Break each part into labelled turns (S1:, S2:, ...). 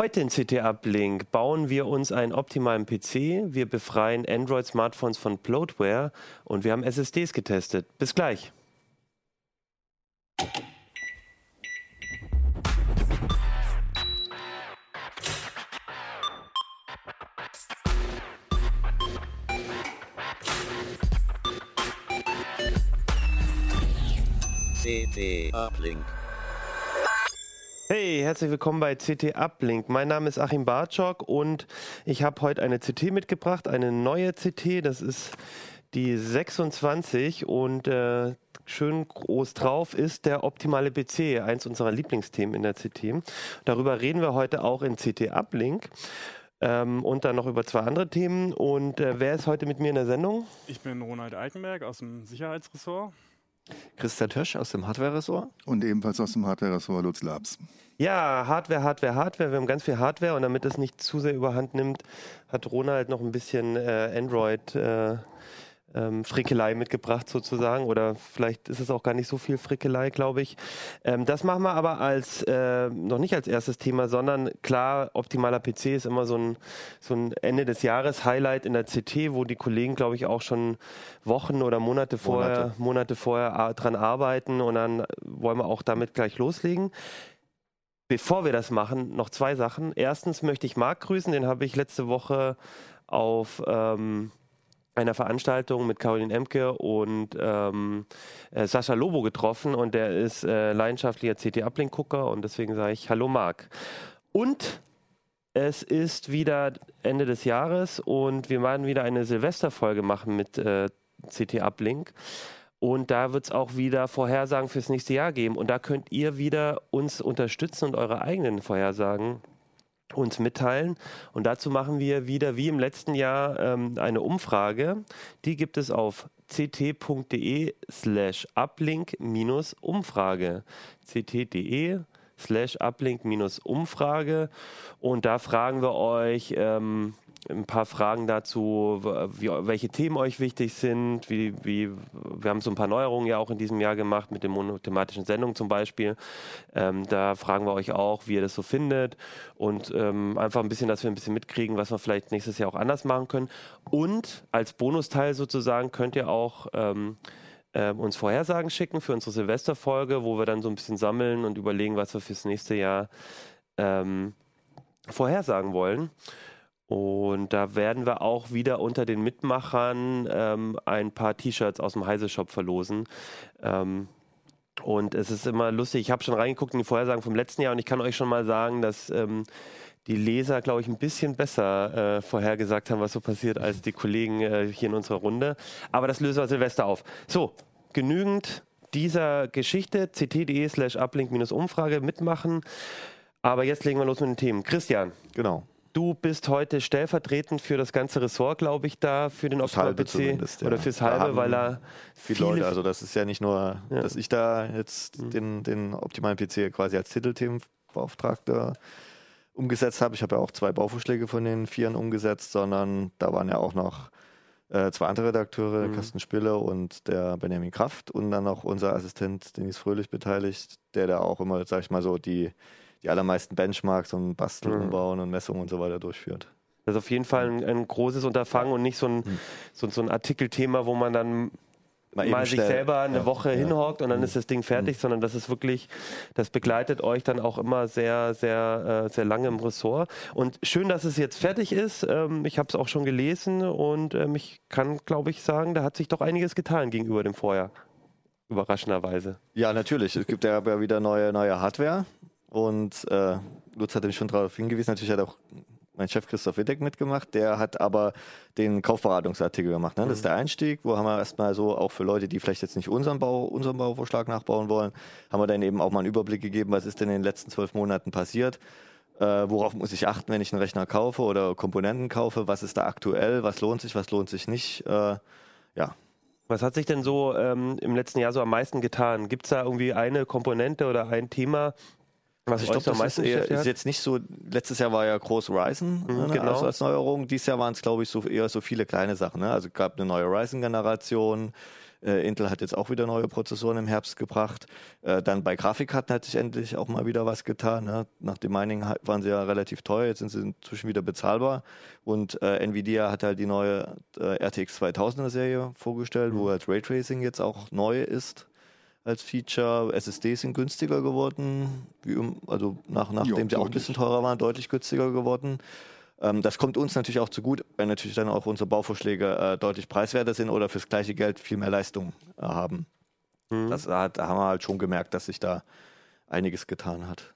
S1: Heute in CT Uplink bauen wir uns einen optimalen PC, wir befreien Android-Smartphones von Bloatware und wir haben SSDs getestet. Bis gleich.
S2: CT Uplink.
S1: Hey, herzlich willkommen bei CT Uplink. Mein Name ist Achim Bartschok und ich habe heute eine CT mitgebracht, eine neue CT. Das ist die 26 und äh, schön groß drauf ist der optimale PC, eins unserer Lieblingsthemen in der CT. Darüber reden wir heute auch in CT Uplink. Ähm, und dann noch über zwei andere Themen. Und äh, wer ist heute mit mir in der Sendung?
S3: Ich bin Ronald Eikenberg aus dem Sicherheitsressort.
S4: Christian Tösch aus dem Hardware-Ressort.
S5: Und ebenfalls aus dem Hardware-Ressort Lutz Labs.
S1: Ja, Hardware, Hardware, Hardware. Wir haben ganz viel Hardware und damit es nicht zu sehr überhand nimmt, hat Ronald noch ein bisschen äh, Android. Äh, ähm, Frickelei mitgebracht sozusagen oder vielleicht ist es auch gar nicht so viel Frickelei, glaube ich. Ähm, das machen wir aber als äh, noch nicht als erstes Thema, sondern klar, optimaler PC ist immer so ein, so ein Ende des Jahres Highlight in der CT, wo die Kollegen, glaube ich, auch schon Wochen oder Monate vorher, Monate, Monate vorher dran arbeiten und dann wollen wir auch damit gleich loslegen. Bevor wir das machen, noch zwei Sachen. Erstens möchte ich Marc grüßen, den habe ich letzte Woche auf ähm, einer Veranstaltung mit Caroline Emke und ähm, äh, Sascha Lobo getroffen und der ist äh, leidenschaftlicher CT-Uplink-Gucker und deswegen sage ich Hallo Marc. Und es ist wieder Ende des Jahres und wir werden wieder eine Silvesterfolge machen mit äh, CT-Uplink. Und da wird es auch wieder Vorhersagen fürs nächste Jahr geben. Und da könnt ihr wieder uns unterstützen und eure eigenen Vorhersagen uns mitteilen. Und dazu machen wir wieder wie im letzten Jahr ähm, eine Umfrage. Die gibt es auf ct.de slash uplink-umfrage. ct.de slash uplink-umfrage. Und da fragen wir euch, ähm, ein paar Fragen dazu, wie, welche Themen euch wichtig sind. Wie, wie, wir haben so ein paar Neuerungen ja auch in diesem Jahr gemacht mit den monothematischen Sendungen zum Beispiel. Ähm, da fragen wir euch auch, wie ihr das so findet und ähm, einfach ein bisschen, dass wir ein bisschen mitkriegen, was wir vielleicht nächstes Jahr auch anders machen können. Und als Bonusteil sozusagen könnt ihr auch ähm, äh, uns Vorhersagen schicken für unsere Silvesterfolge, wo wir dann so ein bisschen sammeln und überlegen, was wir fürs nächste Jahr ähm, vorhersagen wollen. Und da werden wir auch wieder unter den Mitmachern ähm, ein paar T-Shirts aus dem Heise Shop verlosen. Ähm, und es ist immer lustig. Ich habe schon reingeguckt in die Vorhersagen vom letzten Jahr und ich kann euch schon mal sagen, dass ähm, die Leser, glaube ich, ein bisschen besser äh, vorhergesagt haben, was so passiert, als die Kollegen äh, hier in unserer Runde. Aber das lösen wir Silvester auf. So, genügend dieser Geschichte. ct.de slash uplink-umfrage mitmachen. Aber jetzt legen wir los mit den Themen. Christian.
S4: Genau.
S1: Du bist heute stellvertretend für das ganze Ressort, glaube ich, da für den Optimal PC
S4: ja.
S1: oder fürs halbe, weil er
S4: viele, viele Leute. Also das ist ja nicht nur, ja. dass ich da jetzt mhm. den, den optimalen PC quasi als Titelthemenbeauftragter umgesetzt habe. Ich habe ja auch zwei Bauvorschläge von den Vieren umgesetzt, sondern da waren ja auch noch äh, zwei andere Redakteure, mhm. Carsten Spille und der Benjamin Kraft und dann noch unser Assistent Denis Fröhlich beteiligt, der da auch immer, sag ich mal so, die die allermeisten Benchmarks und Basteln, mhm. Umbauen und Messungen und so weiter durchführt.
S1: Das ist auf jeden Fall ein, ein großes Unterfangen und nicht so ein, mhm. so, so, ein Artikelthema, wo man dann mal, mal sich schnell, selber eine ja, Woche ja. hinhockt und dann mhm. ist das Ding fertig, mhm. sondern das ist wirklich, das begleitet euch dann auch immer sehr, sehr, äh, sehr lange im Ressort. Und schön, dass es jetzt fertig ist. Ähm, ich habe es auch schon gelesen und ähm, ich kann, glaube ich, sagen, da hat sich doch einiges getan gegenüber dem Vorjahr. Überraschenderweise.
S4: Ja, natürlich. Es gibt ja wieder neue, neue Hardware. Und äh, Lutz hat mich schon darauf hingewiesen, natürlich hat auch mein Chef Christoph Wittek mitgemacht, der hat aber den Kaufberatungsartikel gemacht. Ne? Das ist der Einstieg, wo haben wir erstmal so, auch für Leute, die vielleicht jetzt nicht unseren, Bau, unseren Bauvorschlag nachbauen wollen, haben wir dann eben auch mal einen Überblick gegeben, was ist denn in den letzten zwölf Monaten passiert. Äh, worauf muss ich achten, wenn ich einen Rechner kaufe oder Komponenten kaufe? Was ist da aktuell? Was lohnt sich, was lohnt sich nicht? Äh, ja,
S1: was hat sich denn so ähm, im letzten Jahr so am meisten getan? Gibt es da irgendwie eine Komponente oder ein Thema,
S4: was ich glaube, das ist, eher, ist, jetzt nicht so. Letztes Jahr war ja groß Ryzen mhm, ne, genau. also als Neuerung. Dieses Jahr waren es, glaube ich, so eher so viele kleine Sachen. Ne? Also es gab eine neue Ryzen-Generation. Äh, Intel hat jetzt auch wieder neue Prozessoren im Herbst gebracht. Äh, dann bei Grafikkarten hat sich endlich auch mal wieder was getan. Ne? Nach dem Mining waren sie ja relativ teuer, jetzt sind sie inzwischen wieder bezahlbar. Und äh, Nvidia hat halt die neue äh, RTX 2000er Serie vorgestellt, wo halt Raytracing jetzt auch neu ist als Feature. SSDs sind günstiger geworden, wie, also nach, nachdem sie auch ein bisschen teurer waren, deutlich günstiger geworden. Ähm, das kommt uns natürlich auch zugute, weil natürlich dann auch unsere Bauvorschläge äh, deutlich preiswerter sind oder fürs gleiche Geld viel mehr Leistung äh, haben.
S1: Mhm.
S4: Das hat, da haben wir halt schon gemerkt, dass sich da einiges getan hat.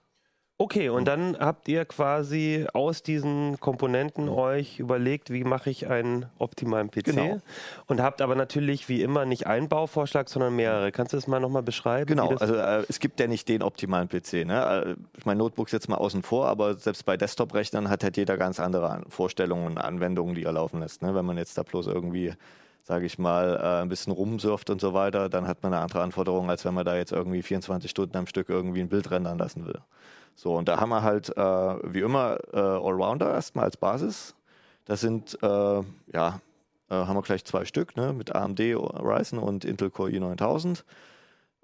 S1: Okay, und dann habt ihr quasi aus diesen Komponenten euch überlegt, wie mache ich einen optimalen PC?
S4: Genau.
S1: Und habt aber natürlich wie immer nicht einen Bauvorschlag, sondern mehrere. Kannst du das mal nochmal beschreiben?
S4: Genau, also äh, es gibt ja nicht den optimalen PC. Ne? Äh, Ich meine, Notebooks jetzt mal außen vor, aber selbst bei Desktop-Rechnern hat halt jeder ganz andere An- Vorstellungen und Anwendungen, die er laufen lässt. Ne? Wenn man jetzt da bloß irgendwie, sage ich mal, äh, ein bisschen rumsurft und so weiter, dann hat man eine andere Anforderung, als wenn man da jetzt irgendwie 24 Stunden am Stück irgendwie ein Bild rendern lassen will. So, und da haben wir halt äh, wie immer äh, Allrounder erstmal als Basis. Das sind, äh, ja, äh, haben wir gleich zwei Stück, ne? mit AMD Ryzen und Intel Core i9000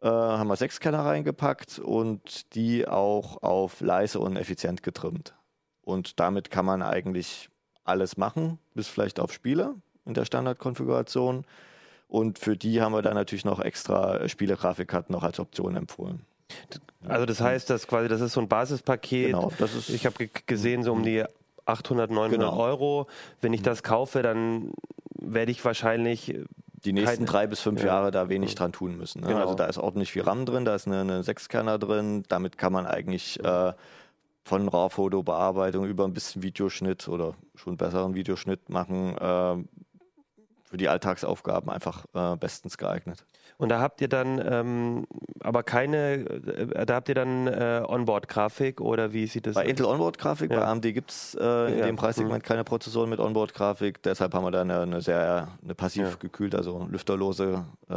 S4: äh, haben wir sechs Scanner reingepackt und die auch auf leise und effizient getrimmt. Und damit kann man eigentlich alles machen, bis vielleicht auf Spiele in der Standardkonfiguration. Und für die haben wir dann natürlich noch extra äh, Spielegrafikkarten noch als Option empfohlen.
S1: Also das heißt, dass quasi das ist so ein Basispaket.
S4: Genau, das ist
S1: Ich habe ge gesehen, so um die 800, 900
S4: Genau.
S1: Euro. Wenn ich das kaufe, dann werde ich wahrscheinlich
S4: die nächsten drei bis fünf
S1: ja.
S4: Jahre da wenig dran tun müssen. Ne?
S1: Genau.
S4: Also da ist ordentlich viel RAM drin, da ist eine, eine Sechskerner drin. Damit kann man eigentlich äh, von RAW-Fotobearbeitung über ein bisschen Videoschnitt oder schon besseren Videoschnitt machen. Äh, für die Alltagsaufgaben einfach äh, bestens geeignet.
S1: Und da habt ihr dann ähm, aber keine, äh, da habt ihr dann äh, Onboard-Grafik oder wie sieht das
S4: Bei Intel Onboard-Grafik,
S1: Ja.
S4: bei AMD gibt es äh, in
S1: Ja.
S4: dem Preissegment keine Prozessoren mit Onboard-Grafik. Deshalb haben wir da eine, eine sehr eine passiv
S1: Ja.
S4: gekühlt, also lüfterlose, äh,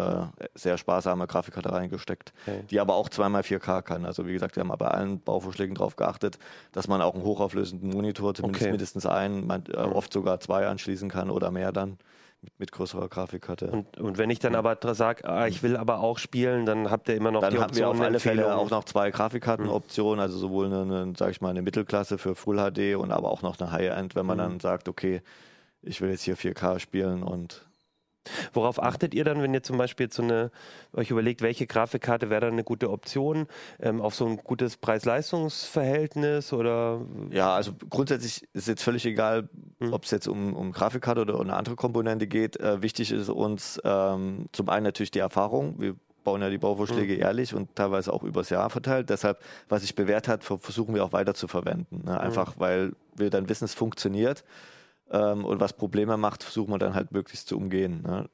S4: sehr sparsame Grafikkarte reingesteckt,
S1: Okay.
S4: die aber auch 2x4K kann. Also wie gesagt, wir haben bei allen Bauvorschlägen darauf geachtet, dass man auch einen hochauflösenden Monitor, zumindest
S1: Okay.
S4: mindestens einen, man, äh, oft sogar zwei anschließen kann oder mehr dann mit, mit größerer Grafikkarte.
S1: Und, und wenn ich dann aber sage, ah, ich will aber auch spielen, dann habt ihr immer noch
S4: Dann
S1: die
S4: haben wir
S1: Option
S4: auf alle Fälle
S1: Empfehlung.
S4: auch noch zwei Grafikkartenoptionen, also sowohl eine, eine sag ich mal, eine Mittelklasse für Full HD und aber auch noch eine High-End, wenn man
S1: Mhm.
S4: dann sagt, okay, ich will jetzt hier 4K spielen und
S1: Worauf achtet ihr dann, wenn ihr zum Beispiel so eine, euch überlegt, welche Grafikkarte wäre dann eine gute Option? Ähm, auf so ein gutes Preis-Leistungs-Verhältnis oder
S4: ja, also grundsätzlich ist jetzt völlig egal,
S1: Mhm.
S4: ob es jetzt um, um Grafikkarte oder eine andere Komponente geht. Äh, wichtig ist uns ähm, zum einen natürlich die Erfahrung. Wir bauen ja die Bauvorschläge
S1: Mhm.
S4: jährlich und teilweise auch übers Jahr verteilt. Deshalb, was sich bewährt hat, ver- versuchen wir auch weiter zu verwenden.
S1: Mhm.
S4: Ne? Einfach, weil wir dann wissen, es funktioniert. Ähm, und was Probleme macht, versuchen wir dann halt möglichst zu umgehen. Ne?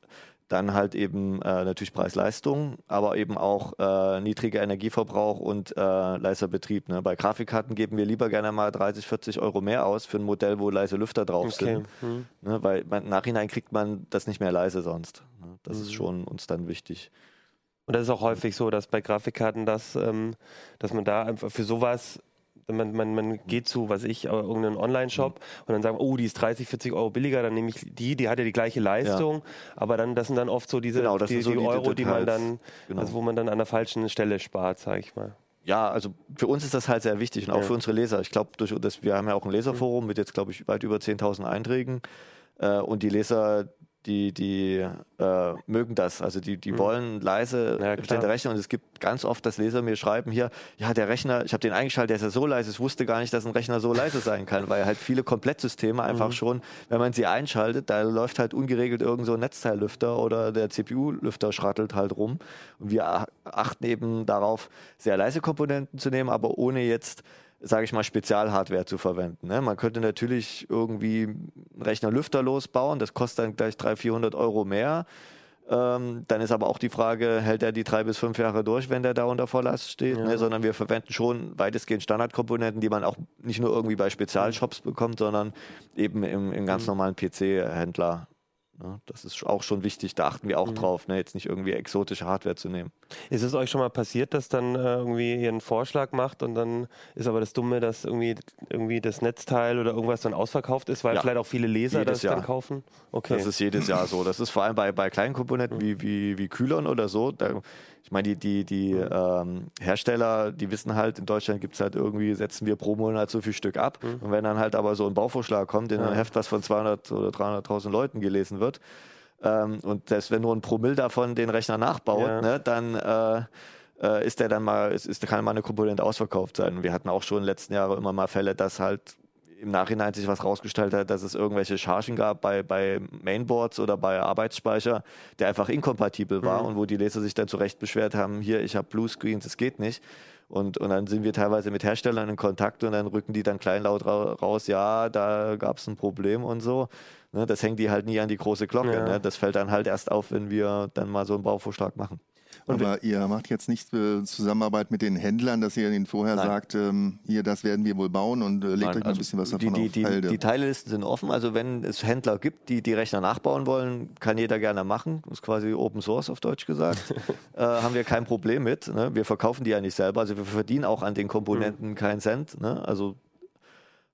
S4: Dann halt eben äh, natürlich Preis-Leistung, aber eben auch äh, niedriger Energieverbrauch und äh, leiser Betrieb. Ne? Bei Grafikkarten geben wir lieber gerne mal 30, 40 Euro mehr aus für ein Modell, wo leise Lüfter drauf
S1: okay.
S4: sind.
S1: Hm.
S4: Ne? Weil man, im Nachhinein kriegt man das nicht mehr leise sonst. Ne? Das
S1: Mhm.
S4: ist schon uns dann wichtig.
S1: Und das ist auch häufig so, dass bei Grafikkarten das, ähm, dass man da einfach für sowas, man, man, man geht zu, was ich, äh, irgendeinen Online-Shop
S4: Mhm.
S1: und dann sagen, oh, die ist 30, 40 Euro billiger, dann nehme ich die, die hat ja die gleiche Leistung, aber dann, das sind dann oft so diese
S4: Genau,
S1: die,
S4: so
S1: die
S4: die
S1: Euro, die man
S4: Details.
S1: dann,
S4: Genau.
S1: also wo man dann an der falschen Stelle spart, sage ich mal.
S4: Ja, also für uns ist das halt sehr wichtig und auch
S1: Ja.
S4: für unsere Leser. Ich glaube, durch das, wir haben ja auch ein Leserforum mit jetzt, glaube ich, weit über 10.000 Einträgen. Äh, und die Leser, die, die äh, mögen das. Also die, die wollen leise
S1: Ja, klar.
S4: Rechner. Und es gibt ganz oft, dass Leser mir schreiben hier, ja, der Rechner, ich habe den eingeschaltet, der ist ja so leise, ich wusste gar nicht, dass ein Rechner so leise sein kann, weil halt viele Komplettsysteme einfach schon, wenn man sie einschaltet, da läuft halt ungeregelt irgend so ein Netzteillüfter oder der CPU-Lüfter schrattelt halt rum. Und wir achten eben darauf, sehr leise Komponenten zu nehmen, aber ohne jetzt sage ich mal, Spezialhardware zu verwenden. Ne? Man könnte natürlich irgendwie einen Rechner lüfterlos bauen, das kostet dann gleich 300, 400 Euro mehr. Ähm, dann ist aber auch die Frage, hält er die drei bis fünf Jahre durch, wenn der da unter Volllast steht?
S1: Ja.
S4: Ne? Sondern wir verwenden schon weitestgehend Standardkomponenten, die man auch nicht nur irgendwie bei Spezialshops bekommt, sondern eben im, im ganz normalen PC-Händler. Das ist auch schon wichtig, da achten wir auch
S1: Mhm.
S4: drauf, ne? jetzt nicht irgendwie exotische Hardware zu nehmen.
S1: Ist es euch schon mal passiert, dass dann äh, irgendwie ihr einen Vorschlag macht und dann ist aber das Dumme, dass irgendwie, irgendwie das Netzteil oder irgendwas dann ausverkauft ist, weil
S4: Ja.
S1: vielleicht auch viele Leser
S4: Jedes
S1: das dann
S4: Jahr.
S1: kaufen? Okay.
S4: Das ist jedes Jahr so. Das ist vor allem bei, bei kleinen Komponenten wie, wie, wie Kühlern oder so. Da, ich meine, die, die, die ähm, Hersteller, die wissen halt, in Deutschland gibt es halt irgendwie, setzen wir pro Monat so viel Stück ab. Und wenn dann halt aber so ein Bauvorschlag kommt, in
S1: Ja.
S4: ein Heft, was von 200 oder 300.000 Leuten gelesen wird, ähm, und selbst wenn nur ein Promille davon den Rechner nachbaut,
S1: Ja.
S4: ne, dann äh, äh, ist der dann mal, ist, ist, kann mal eine Komponente ausverkauft sein. Und wir hatten auch schon in den letzten Jahren immer mal Fälle, dass halt im Nachhinein sich was rausgestellt hat, dass es irgendwelche Chargen gab bei, bei Mainboards oder bei Arbeitsspeicher, der einfach inkompatibel war und wo die Leser sich dann zu Recht beschwert haben, hier, ich habe Bluescreens, es geht nicht. Und, und dann sind wir teilweise mit Herstellern in Kontakt und dann rücken die dann kleinlaut ra raus, ja, da gab es ein Problem und so. Ne, das hängt die halt nie an die große Glocke.
S1: Ja.
S4: Ne? Das fällt dann halt erst auf, wenn wir dann mal so einen Bauvorschlag machen.
S1: Und
S5: Aber ihr macht jetzt nicht äh, Zusammenarbeit mit den Händlern, dass ihr ihnen vorher
S4: Nein.
S5: sagt, ähm, hier, das werden wir wohl bauen und äh, legt
S4: Nein,
S5: euch mal ein
S4: also
S5: bisschen was davon
S4: die,
S5: auf
S4: die,
S5: Halde.
S4: die Teillisten sind offen. Also wenn es Händler gibt, die die Rechner nachbauen wollen, kann jeder gerne machen. Das ist quasi Open Source auf Deutsch gesagt. äh, haben wir kein Problem mit. Ne? Wir verkaufen die ja nicht selber. Also wir verdienen auch an den Komponenten keinen Cent. Ne? Also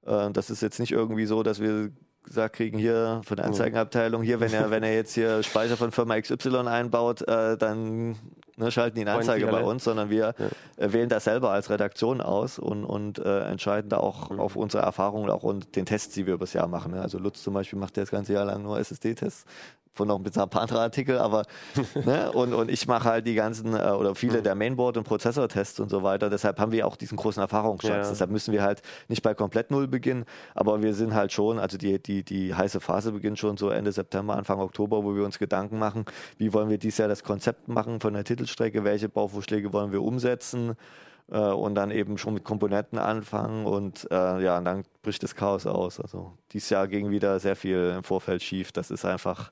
S4: äh, das ist jetzt nicht irgendwie so, dass wir gesagt kriegen, hier von der Anzeigenabteilung, hier, wenn er, wenn er jetzt hier Speicher von Firma XY einbaut, äh, dann ne, schalten die eine Anzeige bei uns, sondern wir äh, wählen das selber als Redaktion aus und, und äh, entscheiden da auch
S1: Mhm.
S4: auf unsere Erfahrungen auch und den Tests, die wir übers Jahr machen. Ne? Also Lutz zum Beispiel macht ja das ganze Jahr lang nur SSD-Tests von noch ein bisschen ein paar andere Artikel, aber ne? und, und ich mache halt die ganzen äh, oder
S1: Mhm.
S4: viele der Mainboard- und Prozessortests und so weiter. Deshalb haben wir auch diesen großen Erfahrungsschatz.
S1: Ja.
S4: Deshalb müssen wir halt nicht bei komplett Null beginnen, aber wir sind halt schon, also die, die, die heiße Phase beginnt schon so Ende September, Anfang Oktober, wo wir uns Gedanken machen, wie wollen wir dieses Jahr das Konzept machen von der Titelstrecke, welche Bauvorschläge wollen wir umsetzen äh, und dann eben schon mit Komponenten anfangen und äh, ja, und dann bricht das Chaos aus. Also dieses Jahr ging wieder sehr viel im Vorfeld schief. Das ist einfach,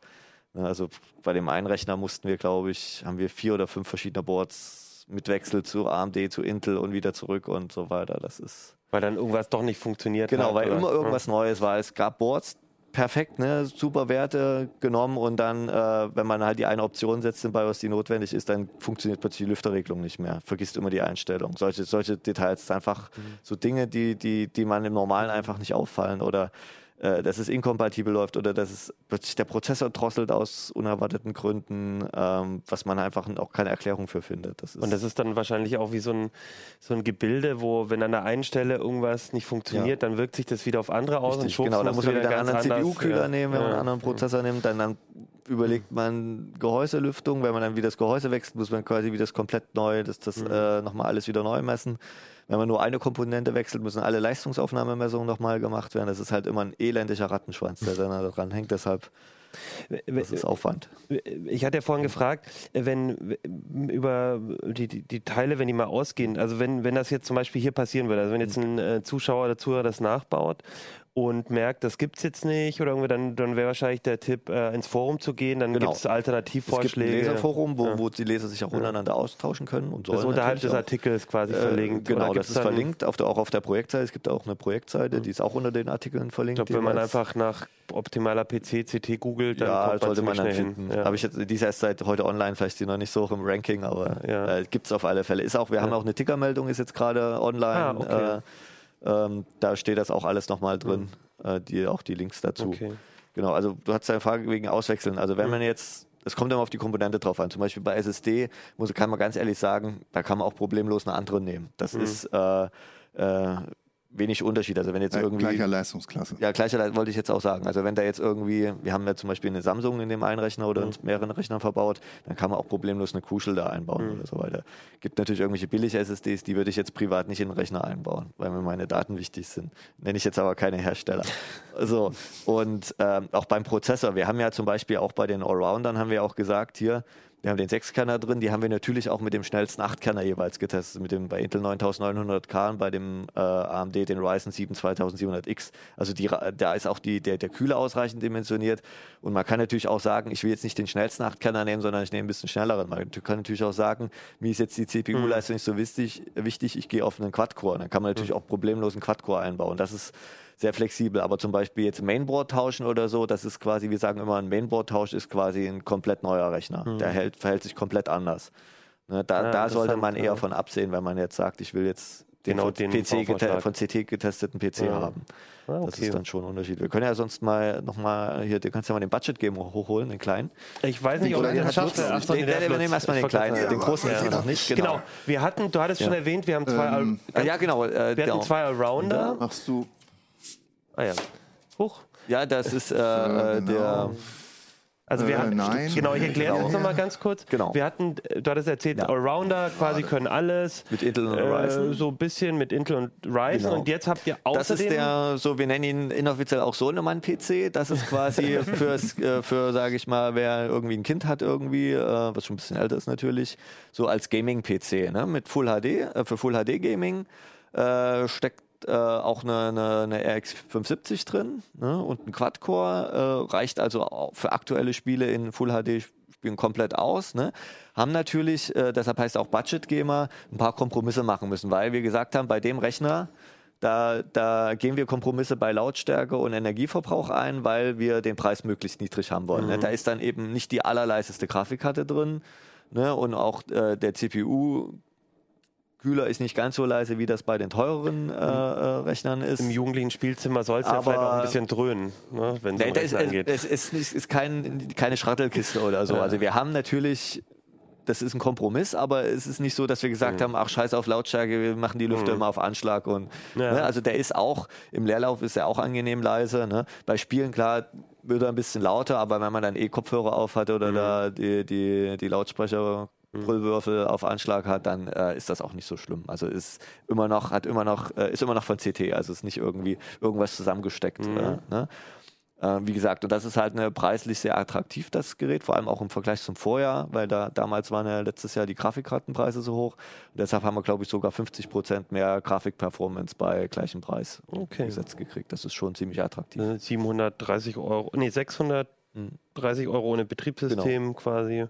S4: also bei dem einen Rechner mussten wir, glaube ich, haben wir vier oder fünf verschiedene Boards mit Wechsel zu AMD, zu Intel und wieder zurück und so weiter. Das ist
S1: weil dann irgendwas doch nicht funktioniert
S4: Genau,
S1: hat,
S4: weil
S1: oder?
S4: immer irgendwas Neues war. Es gab Boards, perfekt, ne, super Werte genommen und dann, äh, wenn man halt die eine Option setzt in BIOS, die notwendig ist, dann funktioniert plötzlich die Lüfterregelung nicht mehr. Vergisst immer die Einstellung. Solche, solche Details, einfach so Dinge, die, die, die man im Normalen einfach nicht auffallen oder äh, dass es inkompatibel läuft oder dass es plötzlich der Prozessor drosselt aus unerwarteten Gründen, ähm, was man einfach auch keine Erklärung für findet. Das
S1: Und das ist dann wahrscheinlich auch wie so ein, so ein Gebilde, wo, wenn an der einen Stelle irgendwas nicht funktioniert, dann wirkt sich das wieder auf andere aus und
S4: Richtig,
S1: schwupps
S4: genau, da
S1: musst
S4: muss man wieder einen anderen CPU-Kühler
S1: ja,
S4: nehmen, wenn man
S1: ja.
S4: einen anderen Prozessor nimmt, dann, dann überlegt man Gehäuselüftung, wenn man dann wieder das Gehäuse wechselt, muss man quasi wieder das komplett neu, das, das
S1: Mhm.
S4: äh, nochmal alles wieder neu messen. Wenn man nur eine Komponente wechselt, müssen alle Leistungsaufnahmemessungen nochmal gemacht werden. Das ist halt immer ein elendlicher Rattenschwanz, der dann da dran hängt, deshalb das ist Aufwand.
S1: Ich hatte ja vorhin gefragt, wenn über die, die, die Teile, wenn die mal ausgehen, also wenn, wenn das jetzt zum Beispiel hier passieren würde, also wenn jetzt ein äh, Zuschauer oder Zuhörer das nachbaut und merkt, das gibt es jetzt nicht oder irgendwie, dann, dann wäre wahrscheinlich der Tipp, äh, ins Forum zu gehen, dann
S4: Genau.
S1: gibt es
S4: Es gibt ein
S1: Alternativvorschläge.
S4: Leserforum, wo,
S1: Ja.
S4: wo die Leser sich auch untereinander austauschen können und sollen
S1: das unterhalb
S4: natürlich
S1: des. Artikels quasi
S4: Äh,
S1: verlinkt.
S4: Genau,
S1: Oder
S4: das
S1: gibt's
S4: ist verlinkt, auf der, auch auf der Projektseite. Es gibt auch eine Projektseite, die ist auch unter den Artikeln
S1: Ich
S4: verlinkt.
S1: glaube, wenn man einfach nach optimaler PC, CT googelt, dann
S4: ja,
S1: kommt
S4: sollte man dann finden.
S1: Ja.
S4: Habe ich jetzt, die ist erst seit heute online, vielleicht ist die noch nicht so hoch im Ranking, aber
S1: Ja.
S4: äh, gibt es auf alle Fälle. Ist auch, wir haben auch eine Tickermeldung, ist jetzt gerade online.
S1: Ah, okay.
S4: Äh, ähm, da steht das auch alles nochmal drin, äh, die, auch die Links dazu.
S1: Okay.
S4: Genau, also du hast deine Frage wegen Auswechseln. Also wenn man jetzt, es kommt immer auf die Komponente drauf an. Zum Beispiel bei SSD muss, kann man ganz ehrlich sagen, da kann man auch problemlos eine andere nehmen. Das ist äh, äh, wenig Unterschied. Also wenn jetzt irgendwie
S5: Gleicher Leistungsklasse.
S4: ja, gleicher wollte ich jetzt auch sagen. Also wenn da jetzt irgendwie, wir haben ja zum Beispiel eine Samsung in dem einen Rechner oder in mehreren Rechnern verbaut, dann kann man auch problemlos eine Crucial da einbauen oder so weiter. Gibt natürlich irgendwelche billige SSDs, die würde ich jetzt privat nicht in den Rechner einbauen, weil mir meine Daten wichtig sind. Nenne ich jetzt aber keine Hersteller. so, und ähm, auch beim Prozessor, wir haben ja zum Beispiel auch bei den Allroundern haben wir auch gesagt, hier, wir haben den 6-Kerner drin, die haben wir natürlich auch mit dem schnellsten 8-Kerner jeweils getestet, mit dem bei Intel 9900K und bei dem äh, AMD den Ryzen 7 2700X. Also die, da ist auch die, der, der Kühler ausreichend dimensioniert und man kann natürlich auch sagen, ich will jetzt nicht den schnellsten 8-Kerner nehmen, sondern ich nehme ein bisschen schnelleren. Man kann natürlich auch sagen, mir ist jetzt die CPU-Leistung nicht so wichtig, wichtig ich gehe auf einen Quad-Core. Dann kann man natürlich auch problemlos einen Quad-Core einbauen. Das ist sehr flexibel. Aber zum Beispiel jetzt Mainboard tauschen oder so, das ist quasi, wir sagen immer, ein Mainboard-Tausch ist quasi ein komplett neuer Rechner. Der hält, verhält sich komplett anders. Ne, da,
S1: Ja,
S4: da sollte man eher
S1: ja.
S4: von absehen, wenn man jetzt sagt, ich will jetzt den,
S1: Genau
S4: von,
S1: den
S4: PC von CT getesteten PC
S1: Ja.
S4: haben.
S1: Ah,
S4: Das
S1: okay.
S4: ist dann schon ein Unterschied. Wir können ja sonst mal nochmal hier, du kannst ja mal den Budget Game hochholen, den kleinen.
S1: Ich weiß nicht, ob schafft.
S5: Lutz.
S1: Ach so,
S4: Den- wir nehmen erstmal den kleinen,
S1: gerade
S4: den großen
S1: Ja.
S4: noch nicht.
S1: Genau. Wir hatten, du hattest schon
S4: Ja.
S1: erwähnt, wir haben zwei,
S5: Ähm,
S4: Ah, ja, genau. Äh,
S1: wir hatten zwei Allrounder.
S5: Machst du
S1: Ah ja. Hoch.
S4: ja, das ist äh,
S5: Äh,
S4: äh, der.
S1: Also wir
S5: Äh,
S1: hatten,
S5: nein.
S1: genau, ich erkläre es
S4: Genau.
S1: jetzt nochmal ganz kurz.
S4: Genau.
S1: Wir hatten, äh, du hattest erzählt,
S4: Ja.
S1: Allrounder quasi können alles.
S4: Mit Intel und
S1: Äh,
S4: Ryzen.
S1: so ein bisschen mit Intel und Ryzen.
S4: Genau.
S1: Und jetzt habt ihr
S4: Das
S1: außerdem...
S4: ist der, so wir nennen ihn inoffiziell auch Sohnemann-PC. Das ist quasi fürs, äh, für, sage ich mal, wer irgendwie ein Kind hat irgendwie, äh, was schon ein bisschen älter ist natürlich, so als Gaming-PC, ne? mit Full HD, äh, für Full HD Gaming äh, steckt äh, auch eine, eine, eine RX 570 drin ne? und ein Quad-Core, äh, reicht also für aktuelle Spiele in Full HD Spielen komplett aus. Ne? Haben natürlich, äh, deshalb heißt auch Budget Gamer, ein paar Kompromisse machen müssen, weil wir gesagt haben, bei dem Rechner da, da gehen wir Kompromisse bei Lautstärke und Energieverbrauch ein, weil wir den Preis möglichst niedrig haben wollen. Ne? Da ist dann eben nicht die allerleiseste Grafikkarte drin ne? und auch äh, der CPU. Kühler ist nicht ganz so leise, wie das bei den teureren äh, äh, Rechnern ist.
S1: Im jugendlichen Spielzimmer soll es ja
S4: Aber-
S1: vielleicht auch ein bisschen dröhnen, ne, wenn es
S4: Nee, das ist,
S1: Rechner angeht.
S4: es ist, nicht, ist kein, keine Schrattelkiste oder so.
S1: Ja.
S4: Also wir haben natürlich, das ist ein Kompromiss, aber es ist nicht so, dass wir gesagt haben, ach scheiß auf Lautstärke, wir machen die Lüfter immer auf Anschlag. Und,
S1: Mhm. Ja.
S4: ne, also der ist auch, im Leerlauf ist er auch angenehm leise. Ne? Bei Spielen, klar, wird er ein bisschen lauter, aber wenn man dann eh Kopfhörer auf hat
S1: Mhm.
S4: oder da die, die, die Lautsprecher Brüllwürfel auf Anschlag hat, dann äh, ist das auch nicht so schlimm. Also ist immer noch, hat immer noch, äh, ist immer noch von CT, also ist nicht irgendwie irgendwas zusammengesteckt.
S1: Mhm.
S4: Äh, ne? Äh, wie gesagt, und das ist halt eine preislich sehr attraktiv, das Gerät, vor allem auch im Vergleich zum Vorjahr, weil da damals waren ja letztes Jahr die Grafikkartenpreise so hoch. Und deshalb haben wir, glaube ich, sogar 50 Prozent mehr Grafikperformance bei gleichem Preis
S1: Okay.
S4: gesetzt gekriegt. Das ist schon ziemlich attraktiv.
S1: Ne, 730 Euro, nee, 630 Euro ohne Betriebssystem quasi.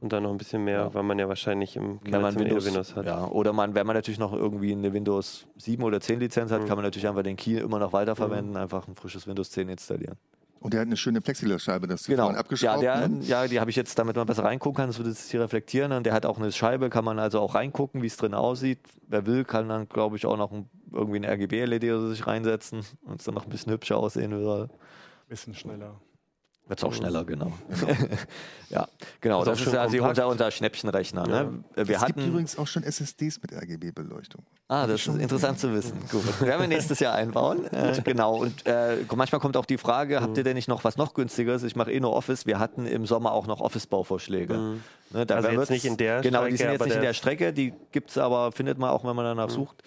S1: Und dann noch ein bisschen mehr,
S4: Ja.
S1: weil man ja wahrscheinlich im
S4: Wenn man
S1: Kinderzimmer eher
S4: Windows,
S1: Windows hat.
S4: Ja, oder man, wenn man natürlich noch irgendwie eine Windows 7 oder 10 Lizenz
S1: Mhm.
S4: hat, kann man natürlich einfach den Key immer noch weiterverwenden, einfach ein frisches Windows 10 installieren.
S5: Und der hat eine schöne Plexiglasscheibe, das du
S4: Genau.
S5: vorhin
S4: Ja,
S5: abgeschraubt
S4: der,
S5: ne?
S4: ja, die habe ich jetzt, damit man besser reingucken kann, das würde es hier reflektieren. Und der hat auch eine Scheibe, kann man also auch reingucken, wie es drin aussieht. Wer will, kann dann, glaube ich, auch noch ein, irgendwie eine RGB-LED oder so sich reinsetzen und es dann noch ein bisschen hübscher aussehen soll.
S3: Bisschen schneller.
S4: Wird es auch schneller, genau. ja, genau. Das
S1: auch
S4: ist
S1: schön
S4: also unser, unser Schnäppchenrechner. Ne? Wir
S5: es gibt
S4: hatten,
S5: übrigens auch schon SSDs mit RGB-Beleuchtung.
S4: Ah, das ist interessant zu wissen. Gut. Werden wir nächstes Jahr einbauen. Äh, genau. Und äh, manchmal kommt auch die Frage, habt ihr denn nicht noch was noch günstigeres? Ich mache eh nur Office. Wir hatten im Sommer auch noch Office-Bauvorschläge. Ne, da
S1: Also jetzt nicht in der
S4: Genau, die
S1: Strecke,
S4: sind jetzt nicht in
S1: der-
S4: der Strecke. Die gibt es aber, findet man auch, wenn man danach sucht.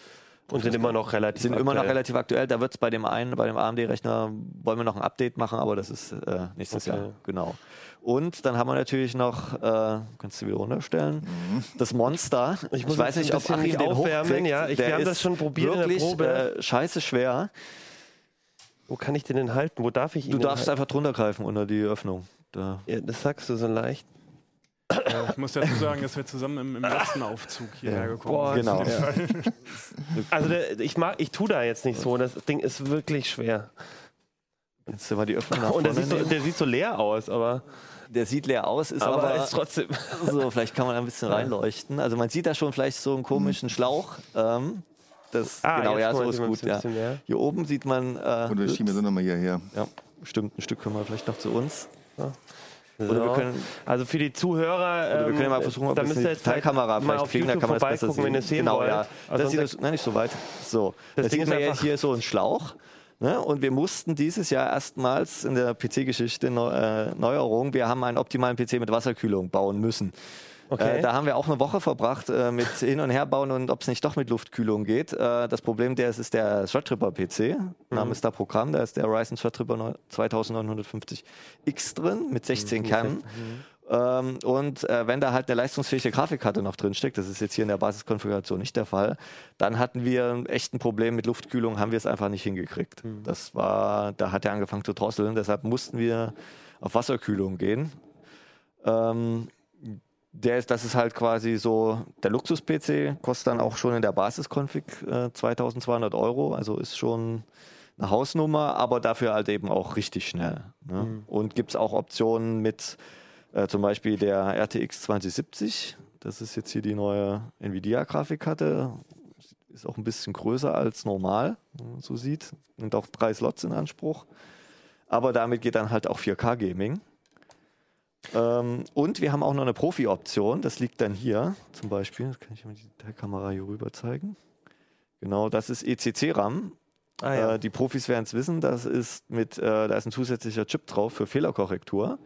S1: Und sind immer noch relativ
S4: sind immer noch
S1: aktuell.
S4: relativ aktuell. Da wird es bei dem einen, bei dem AMD-Rechner, wollen wir noch ein Update machen, aber das ist äh, nächstes
S1: Okay.
S4: Jahr. Genau. Und dann haben wir natürlich noch, äh, kannst du wieder runterstellen, das Monster.
S1: Ich muss
S4: weiß nicht, ob Achim den
S1: aufwärmen,
S4: hochkriegt.
S1: ja. Ich-
S4: Der
S1: wir haben das schon probiert in der
S4: wirklich,
S1: Probe.
S4: Äh, scheiße schwer.
S1: Wo kann ich den denn halten? Wo darf ich ihn
S4: Du darfst
S1: halten?
S4: einfach drunter greifen unter die Öffnung. Da.
S1: Ja, das sagst du so leicht.
S3: Ja, ich muss dazu sagen, dass wir zusammen im, im letzten Aufzug hierher gekommen
S1: Boah,
S3: sind.
S4: Genau.
S1: Also der, ich mag, ich tue da jetzt nicht so. Das Ding ist wirklich schwer.
S4: Jetzt mal die Öffnung nach
S1: Und der sieht, so, der sieht so leer aus, aber,
S4: Der sieht leer aus, ist
S1: aber,
S4: aber,
S1: ist trotzdem.
S4: so, vielleicht kann man ein bisschen reinleuchten. Also man sieht da schon vielleicht so einen komischen Schlauch. Ähm, das,
S1: Ah,
S4: genau, ja, so ist gut.
S1: ein
S4: Ja. Hier oben sieht man, äh,
S5: Oder schieben wir so nochmal hierher.
S4: ja, bestimmt ein Stück können wir vielleicht noch zu uns.
S1: So.
S4: Oder wir können,
S1: also für die Zuhörer,
S4: oder wir
S1: ähm,
S4: können ja mal versuchen, ob
S1: da
S4: wir
S1: müsst ihr jetzt
S4: Teilkamera vielleicht
S1: auf
S4: kriegen, da kann man das besser
S1: vorbeigucken, wenn ihr
S4: sehen.
S1: sehen
S4: Genau,
S1: wollt.
S4: ja.
S1: Also
S4: das sieht das, nein, nicht so weit. So,
S1: Das
S4: da
S1: Ding
S4: sieht
S1: ist
S4: man ja hier so einen Schlauch. Ne? Und wir mussten dieses Jahr erstmals in der PC-Geschichte äh, Neuerung, wir haben einen optimalen PC mit Wasserkühlung bauen müssen.
S1: Okay.
S4: Äh, da haben wir auch eine Woche verbracht äh, mit hin und her bauen und ob es nicht doch mit Luftkühlung geht. Äh, das Problem, der ist, ist der Threadripper PC. Name ist da Programm, da ist der Ryzen Threadripper neu- 2950X drin mit 16 Kernen. Ähm, und äh, wenn da halt eine leistungsfähige Grafikkarte noch drin steckt, das ist jetzt hier in der Basiskonfiguration nicht der Fall, dann hatten wir echt ein Problem mit Luftkühlung, haben wir es einfach nicht hingekriegt. Das war, da hat er angefangen zu drosseln, deshalb mussten wir auf Wasserkühlung gehen. Ähm, der ist, das ist halt quasi so der Luxus-PC, kostet dann auch schon in der Basiskonfig äh, 2200 Euro, also ist schon eine Hausnummer, aber dafür halt eben auch richtig schnell. Ne?
S1: Mhm.
S4: Und gibt es auch Optionen mit äh, zum Beispiel der RTX 2070. Das ist jetzt hier die neue Nvidia-Grafikkarte. Ist auch ein bisschen größer als normal, so sieht. Nimmt auch drei Slots in Anspruch. Aber damit geht dann halt auch 4K-Gaming. Ähm, und wir haben auch noch eine Profi-Option. Das liegt dann hier zum Beispiel. Das kann ich mal die Kamera hier rüber zeigen. Genau, das ist ECC-RAM.
S1: Ah, ja.
S4: Äh, die Profis werden es wissen, das ist mit, äh, da ist ein zusätzlicher Chip drauf für Fehlerkorrektur.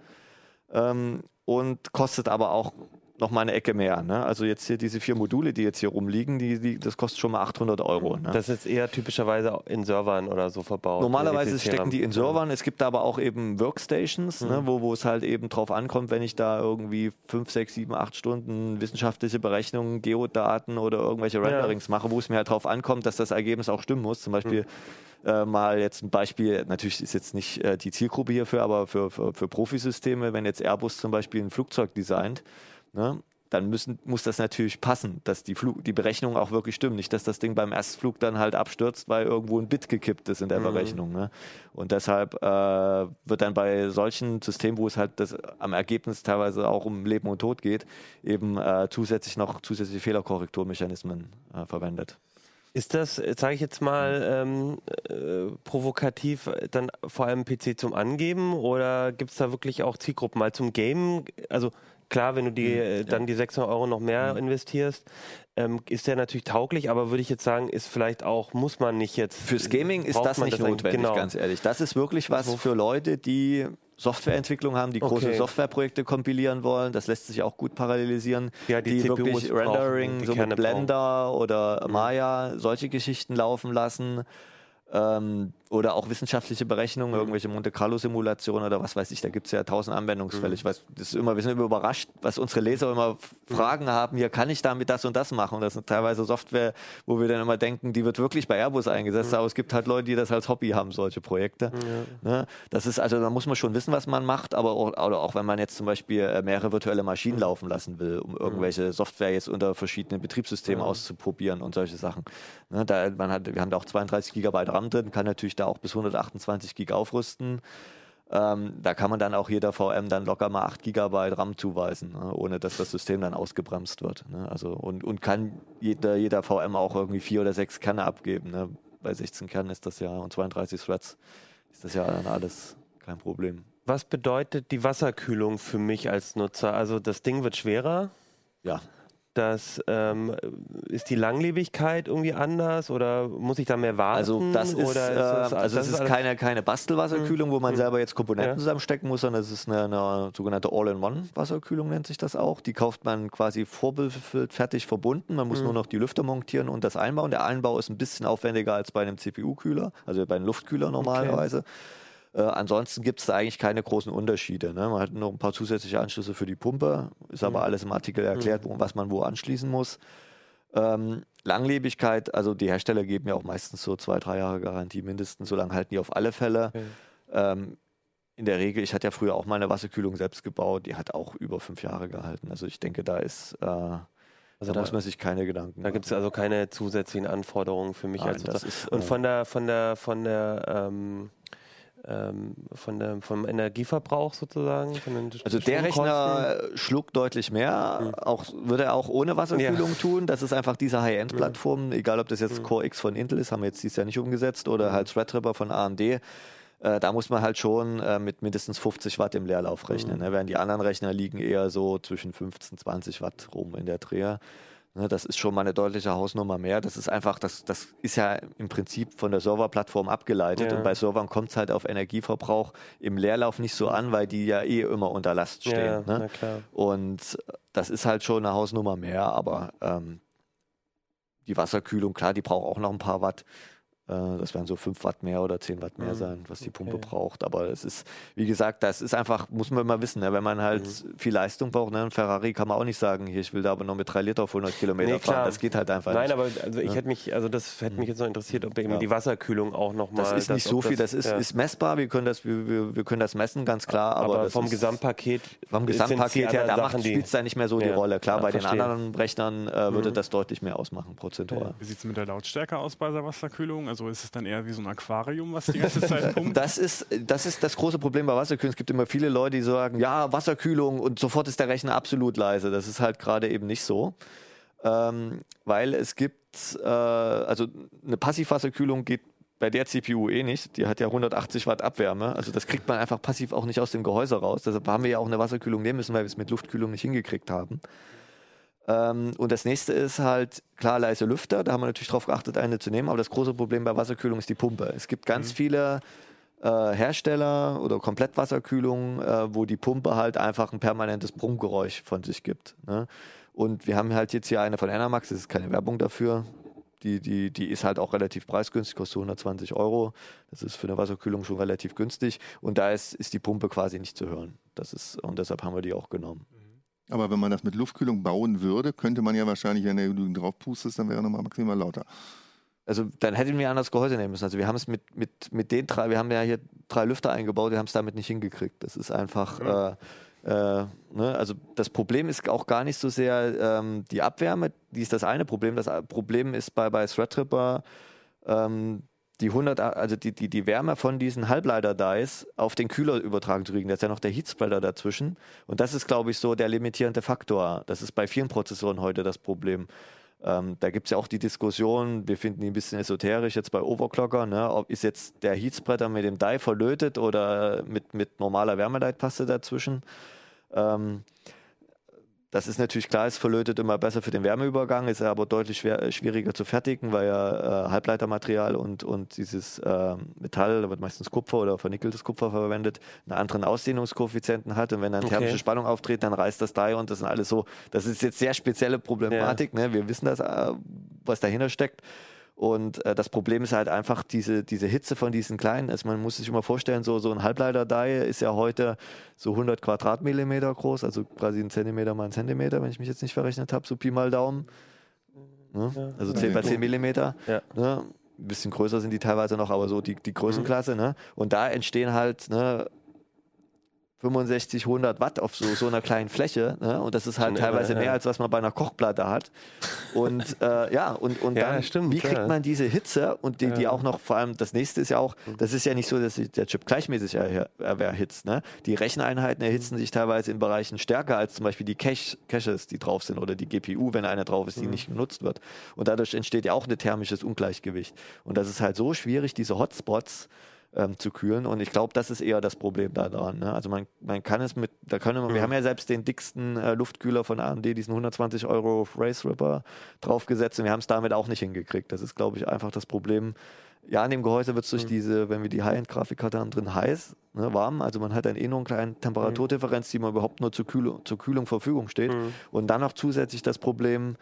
S4: Ähm, und kostet aber auch noch mal eine Ecke mehr. Ne? Also jetzt hier diese vier Module, die jetzt hier rumliegen, die, die, das kostet schon mal 800 Euro. Ne?
S1: Das ist eher typischerweise in Servern oder so verbaut.
S4: Normalerweise stecken die in. Servern. Es gibt aber auch eben Workstations, ne, wo, wo es halt eben drauf ankommt, wenn ich da irgendwie 5, 6, 7, 8 Stunden wissenschaftliche Berechnungen, Geodaten oder irgendwelche Renderings mache, wo es mir halt drauf ankommt, dass das Ergebnis auch stimmen muss. Zum Beispiel äh, mal jetzt ein Beispiel, natürlich ist jetzt nicht äh, die Zielgruppe hierfür, aber für, für, für Profisysteme, wenn jetzt Airbus zum Beispiel ein Flugzeug designt, ne, dann müssen, muss das natürlich passen, dass die, Flug, die Berechnungen auch wirklich stimmen. Nicht, dass das Ding beim Erstflug dann halt abstürzt, weil irgendwo ein Bit gekippt ist in der Berechnung. Ne? Und deshalb äh, wird dann bei solchen Systemen, wo es halt das, am Ergebnis teilweise auch um Leben und Tod geht, eben äh, zusätzlich noch zusätzliche Fehlerkorrekturmechanismen äh, verwendet.
S1: Ist das, sage ich jetzt mal, ähm, äh, provokativ äh, dann vor allem PC zum Angeben oder gibt es da wirklich auch Zielgruppen mal zum Game? Also klar, wenn du die, äh, dann die 600 Euro noch mehr investierst, ähm, ist der natürlich tauglich, aber würde ich jetzt sagen, ist vielleicht auch, muss man nicht jetzt.
S4: Fürs Gaming ist das nicht
S1: eigentlich-
S4: notwendig,
S1: genau.
S4: ganz ehrlich. Das ist wirklich was für Leute, die Softwareentwicklung haben, die große
S1: Okay.
S4: Softwareprojekte kompilieren wollen. Das lässt sich auch gut parallelisieren.
S1: Ja, die CPUs
S4: wirklich
S1: brauchen,
S4: Rendering,
S1: die
S4: so
S1: Kerne
S4: mit Blender oder Maya, solche Geschichten laufen lassen. Ähm, oder auch wissenschaftliche Berechnungen,
S1: Mhm.
S4: irgendwelche Monte Carlo-Simulationen oder was weiß ich, da gibt es ja tausend Anwendungsfälle.
S1: Mhm.
S4: Ich weiß, das ist immer, wir sind immer überrascht, was unsere Leser immer
S1: Mhm.
S4: Fragen haben, hier kann ich damit das und das machen. Und das sind teilweise Software, wo wir dann immer denken, die wird wirklich bei Airbus eingesetzt,
S1: Mhm.
S4: aber es gibt halt Leute, die das als Hobby haben, solche Projekte. Ne? Das ist also, da muss man schon wissen, was man macht, aber auch, oder auch wenn man jetzt zum Beispiel äh, mehrere virtuelle Maschinen laufen lassen will, um irgendwelche Software jetzt unter verschiedenen Betriebssystemen auszuprobieren und solche Sachen. Ne? Da, man hat, wir haben da auch 32 Gigabyte RAM drin, kann natürlich da auch bis 128 Gig aufrüsten. Ähm, da kann man dann auch jeder VM dann locker mal 8 Gigabyte RAM zuweisen, ne? ohne dass das System dann ausgebremst wird. Ne? Also, und, und kann jeder, jeder VM auch irgendwie vier oder sechs Kerne abgeben. Ne? Bei 16 Kernen ist das ja und 32 Threads ist das ja dann alles kein Problem.
S1: Was bedeutet die Wasserkühlung für mich als Nutzer? Also das Ding wird schwerer.
S4: Ja,
S1: Das ähm, ist die Langlebigkeit irgendwie anders oder muss ich da mehr warten?
S4: Also das ist,
S1: oder
S4: äh,
S1: das-
S4: also
S1: das
S4: ist
S1: alles-
S4: keine, keine Bastelwasserkühlung, wo man selber jetzt Komponenten
S1: Ja.
S4: zusammenstecken muss, sondern es ist eine, eine sogenannte All-in-One-Wasserkühlung, nennt sich das auch. Die kauft man quasi vorbefüllt, fertig verbunden. Man
S1: Mhm.
S4: muss nur noch die Lüfter montieren und das einbauen. Der Einbau ist ein bisschen aufwendiger als bei einem CPU-Kühler, also bei einem Luftkühler normalerweise. Äh, ansonsten gibt es da eigentlich keine großen Unterschiede. Ne? Man hat noch ein paar zusätzliche Anschlüsse für die Pumpe, ist
S1: Mhm.
S4: aber alles im Artikel erklärt, wo, was man wo anschließen muss. Ähm, Langlebigkeit, also die Hersteller geben ja auch meistens so zwei, drei Jahre Garantie mindestens, so lange halten die auf alle Fälle. Ähm, in der Regel, ich hatte ja früher auch mal eine Wasserkühlung selbst gebaut, die hat auch über fünf Jahre gehalten. Also ich denke, da ist, äh,
S1: Also
S4: da,
S1: da-
S4: muss man sich keine Gedanken
S1: Da gibt es also keine zusätzlichen Anforderungen für mich
S4: Nein,
S1: als
S4: ist,
S1: Und
S4: äh,
S1: von der, von der, von der, ähm, ähm, von der, vom Energieverbrauch sozusagen?
S4: Also der? Rechner schluckt deutlich mehr, auch, würde er auch ohne Wasserkühlung tun. Das ist einfach diese High-End-Plattform, egal ob das jetzt Core X von Intel ist, haben wir jetzt dieses Jahr nicht umgesetzt, oder halt Threadripper von AMD. Äh, da muss man halt schon äh, mit mindestens 50 Watt im Leerlauf rechnen. Ne? Während die anderen Rechner liegen eher so zwischen 15, 20 Watt rum in der Dreher. Ne, das ist schon mal eine deutliche Hausnummer mehr. Das ist einfach, das, das ist ja im Prinzip von der Serverplattform abgeleitet.
S1: Ja.
S4: Und bei Servern kommt es halt auf Energieverbrauch im Leerlauf nicht so an, weil die ja eh immer unter Last stehen.
S1: Ja,
S4: ne? Und das ist halt schon eine Hausnummer mehr, aber ähm, die Wasserkühlung, klar, die braucht auch noch ein paar Watt. Äh, Das werden so 5 Watt mehr oder 10 Watt mehr
S1: Mhm.
S4: sein, was die Pumpe
S1: Okay.
S4: braucht. Aber es ist, wie gesagt, das ist einfach, muss man immer wissen, ne? wenn man halt
S1: Mhm.
S4: viel Leistung braucht. Ne? Ein Ferrari kann man auch nicht sagen, hier, ich will da aber nur mit 3 Liter auf 100 Kilometer
S1: Nee,
S4: fahren.
S1: klar.
S4: Das geht halt einfach
S1: Nein,
S4: nicht.
S1: aber also ich
S4: Ja.
S1: hätte mich, also das hätte mich jetzt noch interessiert, ob eben
S4: Ja.
S1: die Wasserkühlung auch nochmal.
S4: das ist nicht so viel, das ist,
S1: ja.
S4: ist messbar, wir können das, wir, wir, wir können das messen, ganz klar. Aber,
S1: aber
S4: das
S1: vom
S4: ist,
S1: Gesamtpaket.
S4: Vom Gesamtpaket her, da spielt es da nicht mehr so die Rolle. Klar,
S1: ja,
S4: bei den
S1: verstehe.
S4: anderen Rechnern äh, würde
S1: Mhm.
S4: das deutlich mehr ausmachen, prozentual.
S3: Wie sieht es mit der Lautstärke aus bei der Wasserkühlung? Also Also ist es dann eher wie so ein Aquarium, was die ganze Zeit pumpt?
S4: Das ist, das ist das große Problem bei Wasserkühlung. Es gibt immer viele Leute, die sagen, ja, Wasserkühlung und sofort ist der Rechner absolut leise. Das ist halt gerade eben nicht so. Ähm, weil es gibt, äh, also eine Passivwasserkühlung geht bei der CPU eh nicht. Die hat ja 180 Watt Abwärme. Also das kriegt man einfach passiv auch nicht aus dem Gehäuse raus. Deshalb haben wir ja auch eine Wasserkühlung nehmen müssen, weil wir es mit Luftkühlung nicht hingekriegt haben. Ähm, und das nächste ist halt, klar, leise Lüfter. Da haben wir natürlich darauf geachtet, eine zu nehmen. Aber das große Problem bei Wasserkühlung ist die Pumpe. Es gibt ganz viele äh, Hersteller oder Komplettwasserkühlung, äh, wo die Pumpe halt einfach ein permanentes Brummgeräusch von sich gibt. Ne? Und wir haben halt jetzt hier eine von Enermax, das ist keine Werbung dafür. Die, die, die ist halt auch relativ preisgünstig, kostet 120 Euro. Das ist für eine Wasserkühlung schon relativ günstig. Und da ist, ist die Pumpe quasi nicht zu hören. Das ist, und deshalb haben wir die auch genommen.
S5: Aber wenn man das mit Luftkühlung bauen würde, könnte man ja wahrscheinlich, wenn du drauf pustest, dann wäre nochmal maximal lauter.
S4: Also dann hätten wir anders Gehäuse nehmen müssen. Also wir haben es mit, mit, mit den drei, wir haben ja hier drei Lüfter eingebaut, wir haben es damit nicht hingekriegt. Das ist einfach, äh, äh, ne? also das Problem ist auch gar nicht so sehr ähm, die Abwärme, die ist das eine Problem. Das Problem ist bei, bei Threadripper ähm, die 100, also die, die, die Wärme von diesen Halbleiter-Dies auf den Kühler übertragen zu kriegen. Da ist ja noch der Heatspreader dazwischen. Und das ist, glaube ich, so der limitierende Faktor. Das ist bei vielen Prozessoren heute das Problem. Ähm, da gibt es ja auch die Diskussion, wir finden die ein bisschen esoterisch jetzt bei Overclocker, ne? ob ist jetzt der Heatspreader mit dem Die verlötet oder mit, mit normaler Wärmeleitpaste dazwischen. Ähm, das ist natürlich klar, ist verlötet immer besser für den Wärmeübergang, ist aber deutlich schwer, äh, schwieriger zu fertigen, weil ja äh, Halbleitermaterial und, und dieses äh, Metall, da wird meistens Kupfer oder vernickeltes Kupfer verwendet, einen anderen Ausdehnungskoeffizienten hat und wenn dann
S1: Okay.
S4: thermische Spannung auftritt, dann reißt das Die und das sind alles so, das ist jetzt sehr spezielle Problematik, ne? wir wissen das, äh, was dahinter steckt. Und äh, das Problem ist halt einfach diese, diese Hitze von diesen kleinen. Also man muss sich immer vorstellen, so, so ein Halbleiter-Die ist ja heute so 100 Quadratmillimeter groß, also quasi ein Zentimeter mal ein Zentimeter, wenn ich mich jetzt nicht verrechnet habe, so Pi mal Daumen. Ne? Also 10 bei 10 Millimeter.
S1: Ja.
S4: Ne? Ein bisschen größer sind die teilweise noch, aber so die, die Größenklasse. Ne? Und da entstehen halt ne, 65, 100 Watt auf so, so einer kleinen Fläche. Ne? Und das ist halt teilweise
S1: irre, ja.
S4: mehr, als was man bei einer Kochplatte hat. Und äh, ja, und, und
S1: Ja,
S4: dann,
S1: stimmt,
S4: wie kriegt
S1: ja.
S4: man diese Hitze und die, die
S1: Ja.
S4: auch noch, vor allem das nächste ist ja auch, das ist ja nicht so, dass sich der Chip gleichmäßig er, er, erhitzt. Ne? Die Recheneinheiten erhitzen sich teilweise in Bereichen stärker als zum Beispiel die Cache, Caches, die drauf sind oder die GPU, wenn eine drauf ist, die nicht genutzt wird. Und dadurch entsteht ja auch ein thermisches Ungleichgewicht. Und das ist halt so schwierig, diese Hotspots ähm, zu kühlen. Und ich glaube, das ist eher das Problem daran. Ne? Also man, man kann es mit, da können wir, wir haben ja selbst den dicksten äh, Luftkühler von AMD, diesen 120 Euro Race Ripper draufgesetzt und wir haben es damit auch nicht hingekriegt. Das ist, glaube ich, einfach das Problem. Ja, in dem Gehäuse wird es durch diese, wenn wir die High-End-Grafikkarte haben, drin heiß, ne, warm. Also man hat dann eh nur eine kleine Temperaturdifferenz, die man überhaupt nur zur Kühlung, zur Kühlung Verfügung steht. Und dann noch zusätzlich das Problem,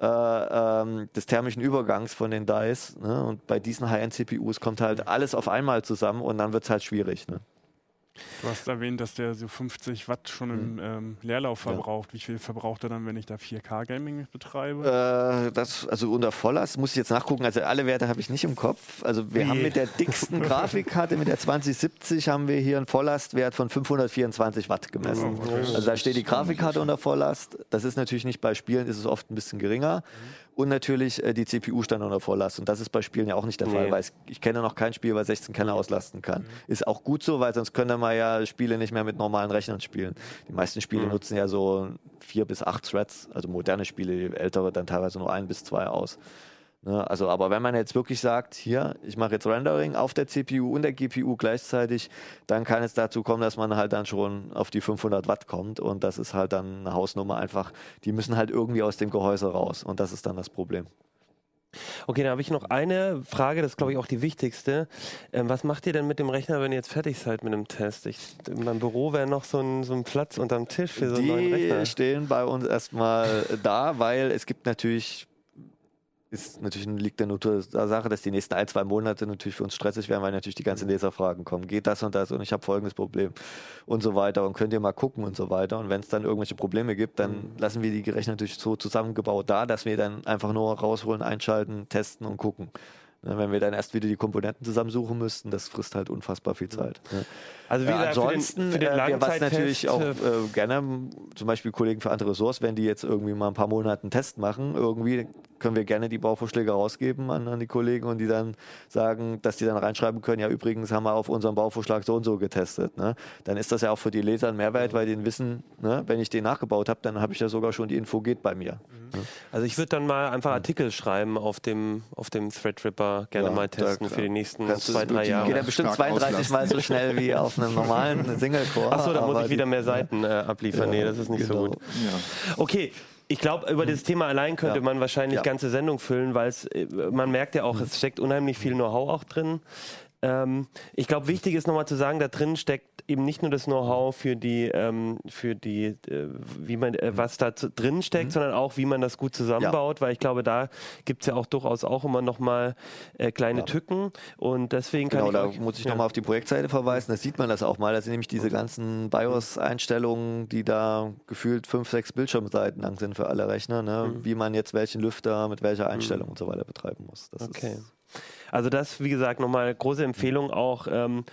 S4: äh, ähm, des thermischen Übergangs von den Dies. Ne? Und bei diesen High-End-CPUs kommt halt alles auf einmal zusammen und dann wird es halt schwierig. Ne?
S3: Du hast erwähnt, dass der so 50 Watt schon im ähm, Leerlauf verbraucht. Wie viel verbraucht er dann, wenn ich da 4K-Gaming betreibe?
S4: Äh, das, also unter Volllast muss ich jetzt nachgucken. Also alle Werte habe ich nicht im Kopf. Also wir
S1: Wie?
S4: haben mit der dicksten Grafikkarte, mit der 2070, haben wir hier einen Volllastwert von 524 Watt gemessen. Also da steht die Grafikkarte unter Volllast. Das ist natürlich nicht bei Spielen, ist es oft ein bisschen geringer. Und natürlich äh, die CPU stand unter Volllast. Und das ist bei Spielen ja auch nicht der Fall,
S1: Nee.
S4: weil es, ich kenne noch kein Spiel, was 16 Kerne auslasten kann. Ist auch gut so, weil sonst können wir ja Spiele nicht mehr mit normalen Rechnern spielen. Die meisten Spiele nutzen ja so vier bis acht Threads, also moderne Spiele, die ältere dann teilweise nur ein bis zwei aus. Ne, also, aber wenn man jetzt wirklich sagt, hier, ich mache jetzt Rendering auf der CPU und der GPU gleichzeitig, dann kann es dazu kommen, dass man halt dann schon auf die 500 Watt kommt und das ist halt dann eine Hausnummer einfach. Die müssen halt irgendwie aus dem Gehäuse raus und das ist dann das Problem.
S1: Okay, dann habe ich noch eine Frage, das ist glaube ich auch die wichtigste. Ähm, was macht ihr denn mit dem Rechner, wenn ihr jetzt fertig seid mit dem Test? Ich, in meinem Büro wäre noch so ein, so ein Platz unterm Tisch für so einen neuen Rechner.
S4: Die stehen bei uns erstmal da, weil es gibt natürlich, ist natürlich liegt der Natur der Sache, dass die nächsten ein, zwei Monate natürlich für uns stressig werden, weil natürlich die ganzen Leserfragen kommen. Geht das und das und ich habe folgendes Problem und so weiter und könnt ihr mal gucken und so weiter. Und wenn es dann irgendwelche Probleme gibt, dann lassen wir die Rechner natürlich so zusammengebaut da, dass wir dann einfach nur rausholen, einschalten, testen und gucken. Ne, Wenn wir dann erst wieder die Komponenten zusammensuchen müssten, das frisst halt unfassbar viel Zeit.
S1: Also wie
S4: Ja,
S1: gesagt, für den-
S4: ansonsten,
S1: für den,
S4: äh, wir was natürlich auch
S1: äh,
S4: gerne, zum Beispiel Kollegen für andere Ressorts, wenn die jetzt irgendwie mal ein paar Monate einen Test machen, irgendwie können wir gerne die Bauvorschläge rausgeben an, an die Kollegen und die dann sagen, dass die dann reinschreiben können, ja übrigens haben wir auf unserem Bauvorschlag so und so getestet. Ne? Dann ist das ja auch für die Leser ein Mehrwert, weil die wissen, ne, wenn ich den nachgebaut habe, dann habe ich ja sogar schon die Info geht bei mir.
S1: Mhm. Also ich würde dann mal einfach Artikel schreiben auf dem, auf dem Threadripper, gerne
S4: Ja,
S1: mal testen
S4: da-
S1: für die nächsten zwei, drei Jahre.
S4: Geht ja bestimmt
S5: Stark
S4: 32
S5: auslassen.
S4: Mal so schnell wie auf einem normalen Single-Core.
S1: Achso, da muss ich wieder mehr Seiten äh, abliefern. nee, das ist nicht so
S4: genau.
S1: gut.
S5: Ja.
S1: Okay. Ich glaube, über das Thema allein könnte
S4: Ja.
S1: man wahrscheinlich
S4: Ja.
S1: ganze Sendung füllen, weil es, äh, man merkt ja auch, es steckt unheimlich viel Know-how auch drin. Ähm, ich glaube, wichtig ist nochmal zu sagen, da drin steckt eben nicht nur das Know-how für die, ähm, für die, äh, wie man, äh, was da zu, drin steckt, sondern auch, wie man das gut zusammenbaut, weil ich glaube, da gibt es ja auch durchaus auch immer nochmal äh, kleine Tücken und deswegen kann
S4: Genau,
S1: ich
S4: da
S1: euch,
S4: muss ich
S1: ja.
S4: nochmal auf die Projektseite verweisen. Da sieht man das auch mal. Das sind nämlich diese ganzen BIOS-Einstellungen, die da gefühlt fünf, sechs Bildschirmseiten lang sind für alle Rechner, ne? wie man jetzt welchen Lüfter mit welcher Einstellung und so weiter betreiben muss. Das
S1: Okay. Also das, wie gesagt, nochmal große Empfehlung auch, ähm,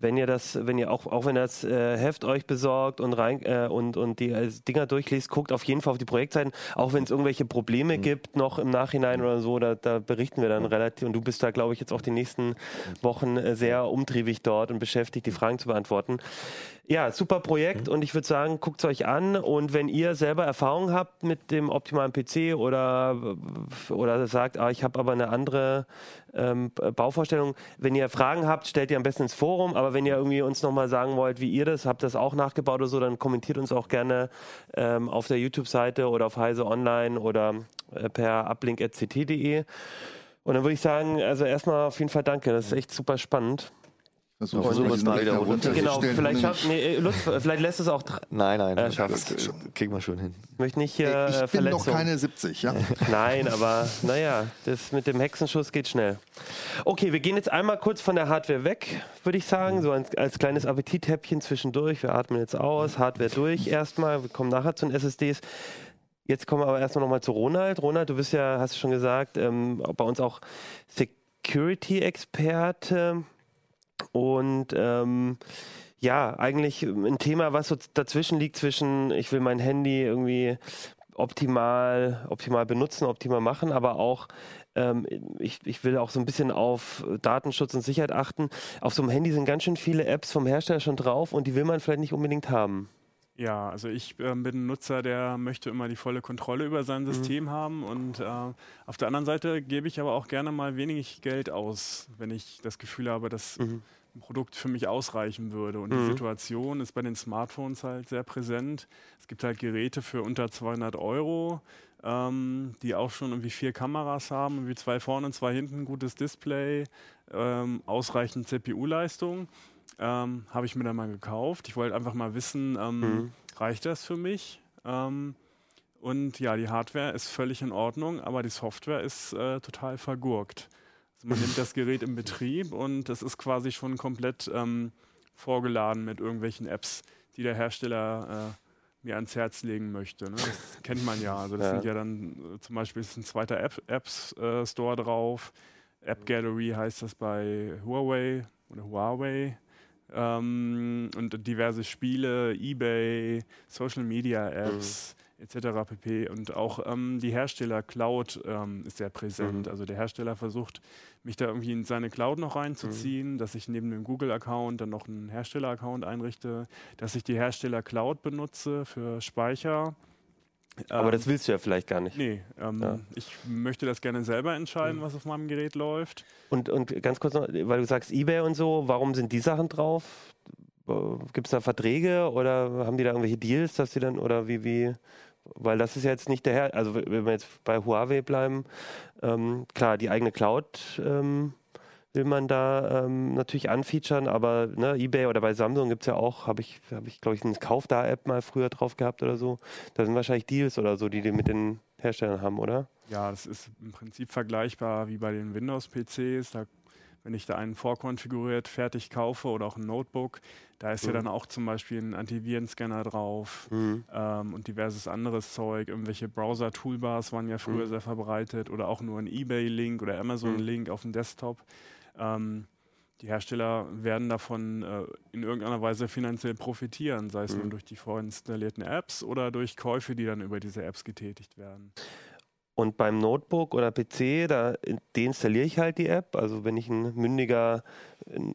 S1: wenn ihr das, wenn ihr auch, auch wenn ihr das äh, Heft euch besorgt und rein äh, und, und die äh, Dinger durchliest, guckt auf jeden Fall auf die Projektseiten, auch wenn es irgendwelche Probleme gibt, noch im Nachhinein oder so, da, da berichten wir dann relativ und du bist da, glaube ich, jetzt auch die nächsten Wochen äh, sehr umtriebig dort und beschäftigt, die Fragen zu beantworten. Ja, super Projekt und ich würde sagen, guckt es euch an und wenn ihr selber Erfahrung habt mit dem optimalen PC oder, oder sagt, ah, ich habe aber eine andere ähm, Bauvorstellung, wenn ihr Fragen habt, stellt ihr am besten ins Forum, aber wenn ihr irgendwie uns nochmal sagen wollt, wie ihr das, habt das auch nachgebaut oder so, dann kommentiert uns auch gerne ähm, auf der YouTube-Seite oder auf Heise Online oder äh, per uplink.ct.de. Und dann würde ich sagen, also erstmal auf jeden Fall danke, das ist echt super spannend.
S5: Versuchen
S4: Versuchen wir es mal wieder runter-
S1: Genau, vielleicht, schafft, nee, äh, Lutz, vielleicht lässt es auch
S4: nein, nein,
S1: Äh,
S4: das,
S1: schafft's.
S4: das kriegen wir schon hin.
S1: Ich möchte nicht hier
S5: Ich
S1: äh,
S5: bin noch
S1: Verletzungen.
S5: keine 70, ja?
S1: Nein, aber naja, das mit dem Hexenschuss geht schnell. Okay, wir gehen jetzt einmal kurz von der Hardware weg, würde ich sagen, so als, als kleines Appetithäppchen zwischendurch. Wir atmen jetzt aus, Hardware durch erstmal, wir kommen nachher zu den SSDs. Jetzt kommen wir aber erstmal nochmal zu Ronald. Ronald, du bist ja, hast du schon gesagt, ähm, bei uns auch Security-Experte und ähm, ja, eigentlich ein Thema, was so dazwischen liegt zwischen, ich will mein Handy irgendwie optimal, optimal benutzen, optimal machen, aber auch ähm, ich, ich will auch so ein bisschen auf Datenschutz und Sicherheit achten. Auf so einem Handy sind ganz schön viele Apps vom Hersteller schon drauf und die will man vielleicht nicht unbedingt haben.
S3: Ja, also ich ähm, bin ein Nutzer, der möchte immer die volle Kontrolle über sein System haben und äh, auf der anderen Seite gebe ich aber auch gerne mal wenig Geld aus, wenn ich das Gefühl habe, dass ein Produkt für mich ausreichen würde. Und die Situation ist bei den Smartphones halt sehr präsent. Es gibt halt Geräte für unter 200 Euro, ähm, die auch schon irgendwie vier Kameras haben, irgendwie zwei vorne und zwei hinten, gutes Display, ähm, ausreichend CPU-Leistung. Ähm, habe ich mir dann mal gekauft. Ich wollte einfach mal wissen, ähm, reicht das für mich? Ähm, und ja, die Hardware ist völlig in Ordnung, aber die Software ist äh, total vergurkt. Also man nimmt das Gerät in Betrieb und es ist quasi schon komplett ähm, vorgeladen mit irgendwelchen Apps, die der Hersteller äh, mir ans Herz legen möchte. Ne? Das kennt man ja. Also das
S1: Ja.
S3: sind ja dann äh, zum Beispiel ist ein zweiter App, Apps äh, Store drauf. App Gallery heißt das bei Huawei oder Huawei. Ähm, und diverse Spiele, eBay, Social Media Apps etc. pp. Und auch ähm, die Hersteller Cloud ähm, ist sehr präsent. Also der Hersteller versucht, mich da irgendwie in seine Cloud noch reinzuziehen, dass ich neben dem Google-Account dann noch einen Hersteller-Account einrichte, dass ich die Hersteller Cloud benutze für Speicher.
S1: Aber
S3: Ähm,
S1: das willst du ja vielleicht gar nicht.
S3: Nee, ähm,
S1: Ja.
S3: ich möchte das gerne selber entscheiden, was auf meinem Gerät läuft.
S1: Und, und ganz kurz noch, weil du sagst Ebay und so, warum sind die Sachen drauf? Gibt es da Verträge oder haben die da irgendwelche Deals, dass die dann, oder wie, wie, weil das ist ja jetzt nicht der Herr, also wenn wir jetzt bei Huawei bleiben, ähm, klar, die eigene Cloud ähm, will man da ähm, natürlich anfeaturen, aber ne, Ebay oder bei Samsung gibt es ja auch, habe ich, hab ich glaube ich, eine Kauf-Da-App mal früher drauf gehabt oder so. Da sind wahrscheinlich Deals oder so, die die mit den Herstellern haben, oder?
S3: Ja, das ist im Prinzip vergleichbar wie bei den Windows-PCs. Da, wenn ich da einen vorkonfiguriert fertig kaufe oder auch ein Notebook, da ist ja dann auch zum Beispiel ein Antivirenscanner drauf ähm, und diverses anderes Zeug. Irgendwelche Browser-Toolbars waren ja früher sehr verbreitet oder auch nur ein eBay-Link oder Amazon-Link auf dem Desktop. Ähm, die Hersteller werden davon äh, in irgendeiner Weise finanziell profitieren, sei es nun durch die vorinstallierten Apps oder durch Käufe, die dann über diese Apps getätigt werden.
S1: Und beim Notebook oder PC, da deinstalliere ich halt die App. Also wenn ich ein mündiger, äh,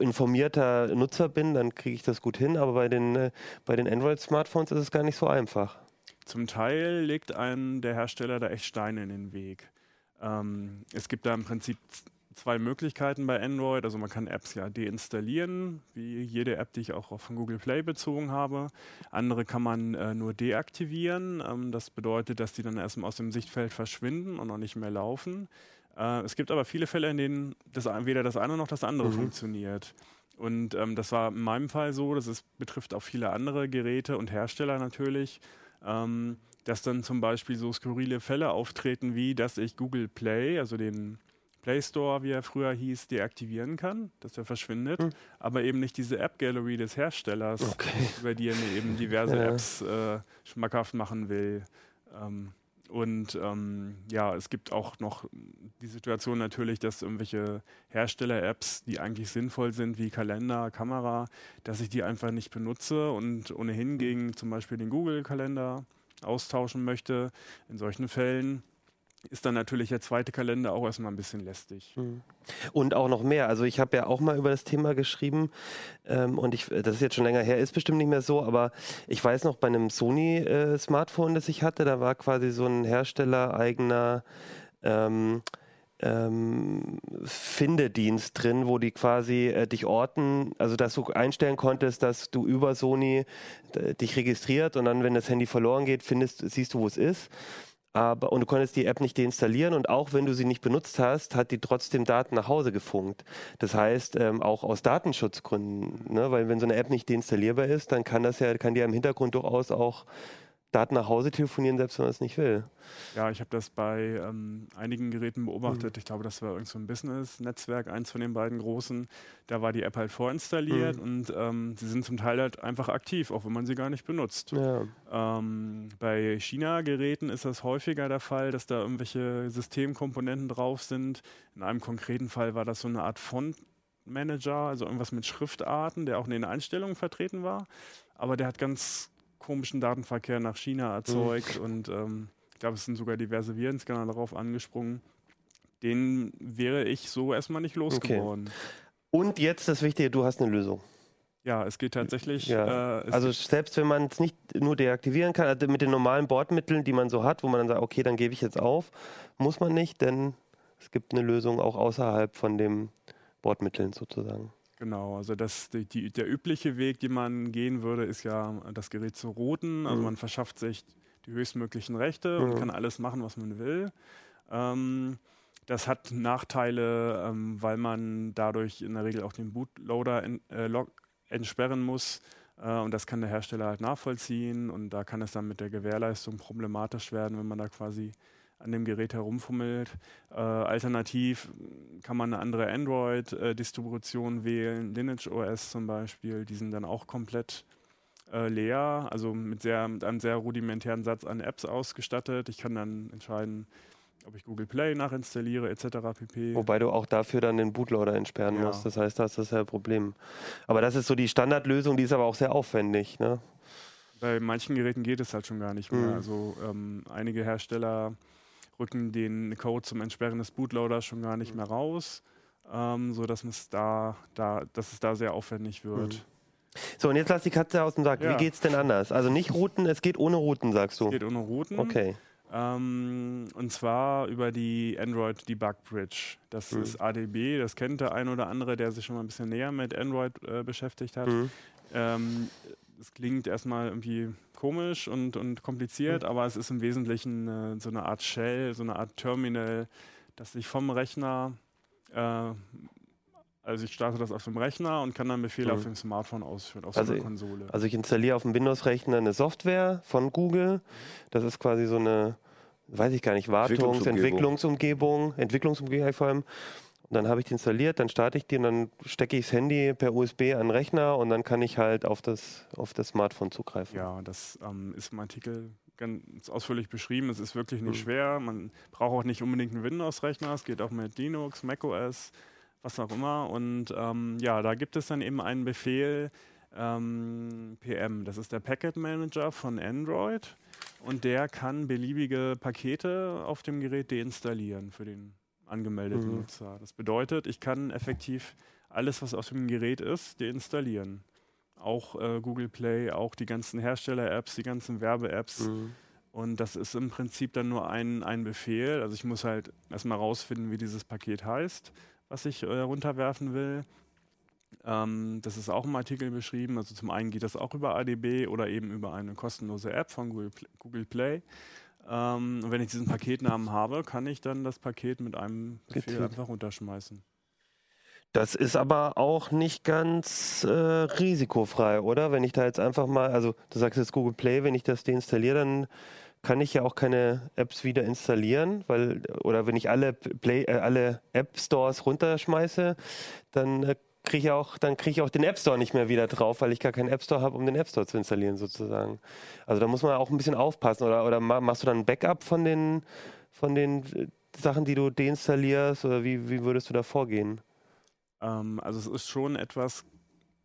S1: informierter Nutzer bin, dann kriege ich das gut hin. Aber bei den, äh, bei den Android-Smartphones ist es gar nicht so einfach.
S3: Zum Teil legt einem der Hersteller da echt Steine in den Weg. Ähm, es gibt da im Prinzip zwei Möglichkeiten bei Android. Also man kann Apps ja deinstallieren, wie jede App, die ich auch von Google Play bezogen habe. Andere kann man äh, nur deaktivieren. Ähm, das bedeutet, dass die dann erstmal aus dem Sichtfeld verschwinden und noch nicht mehr laufen. Äh, es gibt aber viele Fälle, in denen das, weder das eine noch das andere mhm. funktioniert. Und ähm, das war in meinem Fall so, das ist, betrifft auch viele andere Geräte und Hersteller natürlich. Ähm, dass dann zum Beispiel so skurrile Fälle auftreten, wie dass ich Google Play, also den Play Store, wie er früher hieß, deaktivieren kann, dass er verschwindet, hm. aber eben nicht diese App Gallery des Herstellers,
S1: okay.
S3: über die er mir eben diverse ja. Apps äh, schmackhaft machen will. Ähm, und ähm, ja, es gibt auch noch die Situation natürlich, dass irgendwelche Hersteller-Apps, die eigentlich sinnvoll sind, wie Kalender, Kamera, dass ich die einfach nicht benutze und ohnehin gegen zum Beispiel den Google-Kalender austauschen möchte. In solchen Fällen ist dann natürlich der zweite Kalender auch erstmal ein bisschen lästig. Mhm.
S1: Und auch noch mehr. Also ich habe ja auch mal über das Thema geschrieben ähm, und ich, das ist jetzt schon länger her, ist bestimmt nicht mehr so, aber ich weiß noch bei einem Sony-Smartphone, äh, das ich hatte, da war quasi so ein herstellereigener ähm, ähm, Findedienst drin, wo die quasi äh, dich orten, also dass du einstellen konntest, dass du über Sony äh, dich registriert und dann, wenn das Handy verloren geht, findest, siehst du, wo es ist aber und du konntest die App nicht deinstallieren und auch wenn du sie nicht benutzt hast, hat die trotzdem Daten nach Hause gefunkt. Das heißt, ähm, auch aus Datenschutzgründen, ne? weil wenn so eine App nicht deinstallierbar ist, dann kann das ja, kann die ja im Hintergrund durchaus auch Daten nach Hause telefonieren, selbst wenn man es nicht will.
S3: Ja, ich habe das bei ähm, einigen Geräten beobachtet. Mhm. Ich glaube, das war irgend so ein Business-Netzwerk, eins von den beiden großen. Da war die App halt vorinstalliert mhm. und ähm, sie sind zum Teil halt einfach aktiv, auch wenn man sie gar nicht benutzt. Ja. Ähm, bei China-Geräten ist das häufiger der Fall, dass da irgendwelche Systemkomponenten drauf sind. In einem konkreten Fall war das so eine Art Font. Manager, also irgendwas mit Schriftarten, der auch in den Einstellungen vertreten war. Aber der hat ganz komischen Datenverkehr nach China erzeugt mhm. und ähm, ich glaube, es sind sogar diverse Virenscanner darauf angesprungen. Den wäre ich so erstmal nicht losgeworden. Okay.
S1: Und jetzt das Wichtige, du hast eine Lösung.
S3: Ja, es geht tatsächlich.
S1: Ja. Äh, also selbst wenn man es nicht nur deaktivieren kann, also mit den normalen Bordmitteln, die man so hat, wo man dann sagt, okay, dann gebe ich jetzt auf, muss man nicht, denn es gibt eine Lösung auch außerhalb von den Bordmitteln sozusagen.
S3: Genau, also das, die, die, der übliche Weg, den man gehen würde, ist ja, das Gerät zu routen. Also mhm. man verschafft sich die höchstmöglichen Rechte mhm. und kann alles machen, was man will. Ähm, das hat Nachteile, ähm, weil man dadurch in der Regel auch den Bootloader en, äh, entsperren muss. Äh, und das kann der Hersteller halt nachvollziehen. Und da kann es dann mit der Gewährleistung problematisch werden, wenn man da quasi an dem Gerät herumfummelt. Äh, alternativ kann man eine andere Android-Distribution wählen, Lineage OS zum Beispiel, die sind dann auch komplett äh, leer, also mit, sehr, mit einem sehr rudimentären Satz an Apps ausgestattet. Ich kann dann entscheiden, ob ich Google Play nachinstalliere etc. pp.
S1: Wobei du auch dafür dann den Bootloader entsperren ja. musst. Das heißt, da ist das ja ein Problem. Aber das ist so die Standardlösung, die ist aber auch sehr aufwendig. Ne?
S3: Bei manchen Geräten geht es halt schon gar nicht mehr. Mhm. Also ähm, einige Hersteller rücken den Code zum Entsperren des Bootloaders schon gar nicht mehr raus, ähm, sodass es da, da, dass es da sehr aufwendig wird. Mhm.
S1: So, und jetzt lass die Katze aus dem Sack. Ja. Wie es denn anders? Also nicht Routen, es geht ohne Routen, sagst du.
S3: Es geht ohne Routen.
S1: Okay.
S3: Ähm, und zwar über die Android Debug Bridge. Das mhm. ist ADB, das kennt der ein oder andere, der sich schon mal ein bisschen näher mit Android äh, beschäftigt hat. Mhm. Ähm, das klingt erstmal irgendwie komisch und, und kompliziert, mhm. aber es ist im Wesentlichen äh, so eine Art Shell, so eine Art Terminal, das sich vom Rechner, äh, also ich starte das auf dem Rechner und kann dann Befehle mhm. auf dem Smartphone ausführen, auf
S1: also,
S3: so einer Konsole.
S1: Also ich installiere auf dem Windows-Rechner eine Software von Google. Das ist quasi so eine, weiß ich gar nicht, Wartungs-, Entwicklungsumgebung, Entwicklungsumgebung vor allem. Dann habe ich die installiert, dann starte ich die und dann stecke ich das Handy per USB an den Rechner und dann kann ich halt auf das, auf das Smartphone zugreifen.
S3: Ja, das ähm, ist im Artikel ganz ausführlich beschrieben. Es ist wirklich nicht mhm. schwer. Man braucht auch nicht unbedingt einen Windows-Rechner. Es geht auch mit Linux, macOS, was auch immer. Und ähm, ja, da gibt es dann eben einen Befehl, ähm, PM. Das ist der Packet Manager von Android. und der kann beliebige Pakete auf dem Gerät deinstallieren für den angemeldeten
S1: Mhm.
S3: Nutzer. Das bedeutet, ich kann effektiv alles, was auf dem Gerät ist, deinstallieren. Auch äh, Google Play, auch die ganzen Hersteller-Apps, die ganzen Werbe-Apps.
S1: Mhm.
S3: Und das ist im Prinzip dann nur ein, ein Befehl. Also ich muss halt erstmal rausfinden, wie dieses Paket heißt, was ich äh, runterwerfen will. Ähm, das ist auch im Artikel beschrieben. Also zum einen geht das auch über ADB oder eben über eine kostenlose App von Google, Google Play. Ähm, und wenn ich diesen Paketnamen habe, kann ich dann das Paket mit einem Befehl
S1: Getötet.
S3: einfach runterschmeißen.
S1: Das ist aber auch nicht ganz äh, risikofrei, oder? Wenn ich da jetzt einfach mal, also du sagst jetzt Google Play, wenn ich das deinstalliere, dann kann ich ja auch keine Apps wieder installieren, weil oder wenn ich alle Play, äh, alle App Stores runterschmeiße, dann äh, kriege ich auch, dann kriege ich auch den App Store nicht mehr wieder drauf, weil ich gar keinen App Store habe, um den App Store zu installieren sozusagen. Also da muss man auch ein bisschen aufpassen. Oder, oder ma- machst du dann ein Backup von den von den äh, Sachen, die du deinstallierst, oder wie, wie würdest du da vorgehen?
S3: Ähm, also es ist schon etwas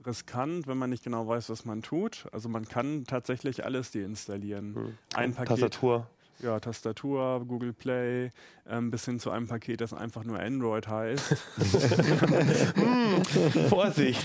S3: riskant, wenn man nicht genau weiß, was man tut. Also man kann tatsächlich alles deinstallieren.
S1: Hm.
S3: Ein Paket,
S1: Tastatur.
S3: Ja, Tastatur, Google Play, ähm, bis hin zu einem Paket, das einfach nur Android heißt.
S1: Vorsicht!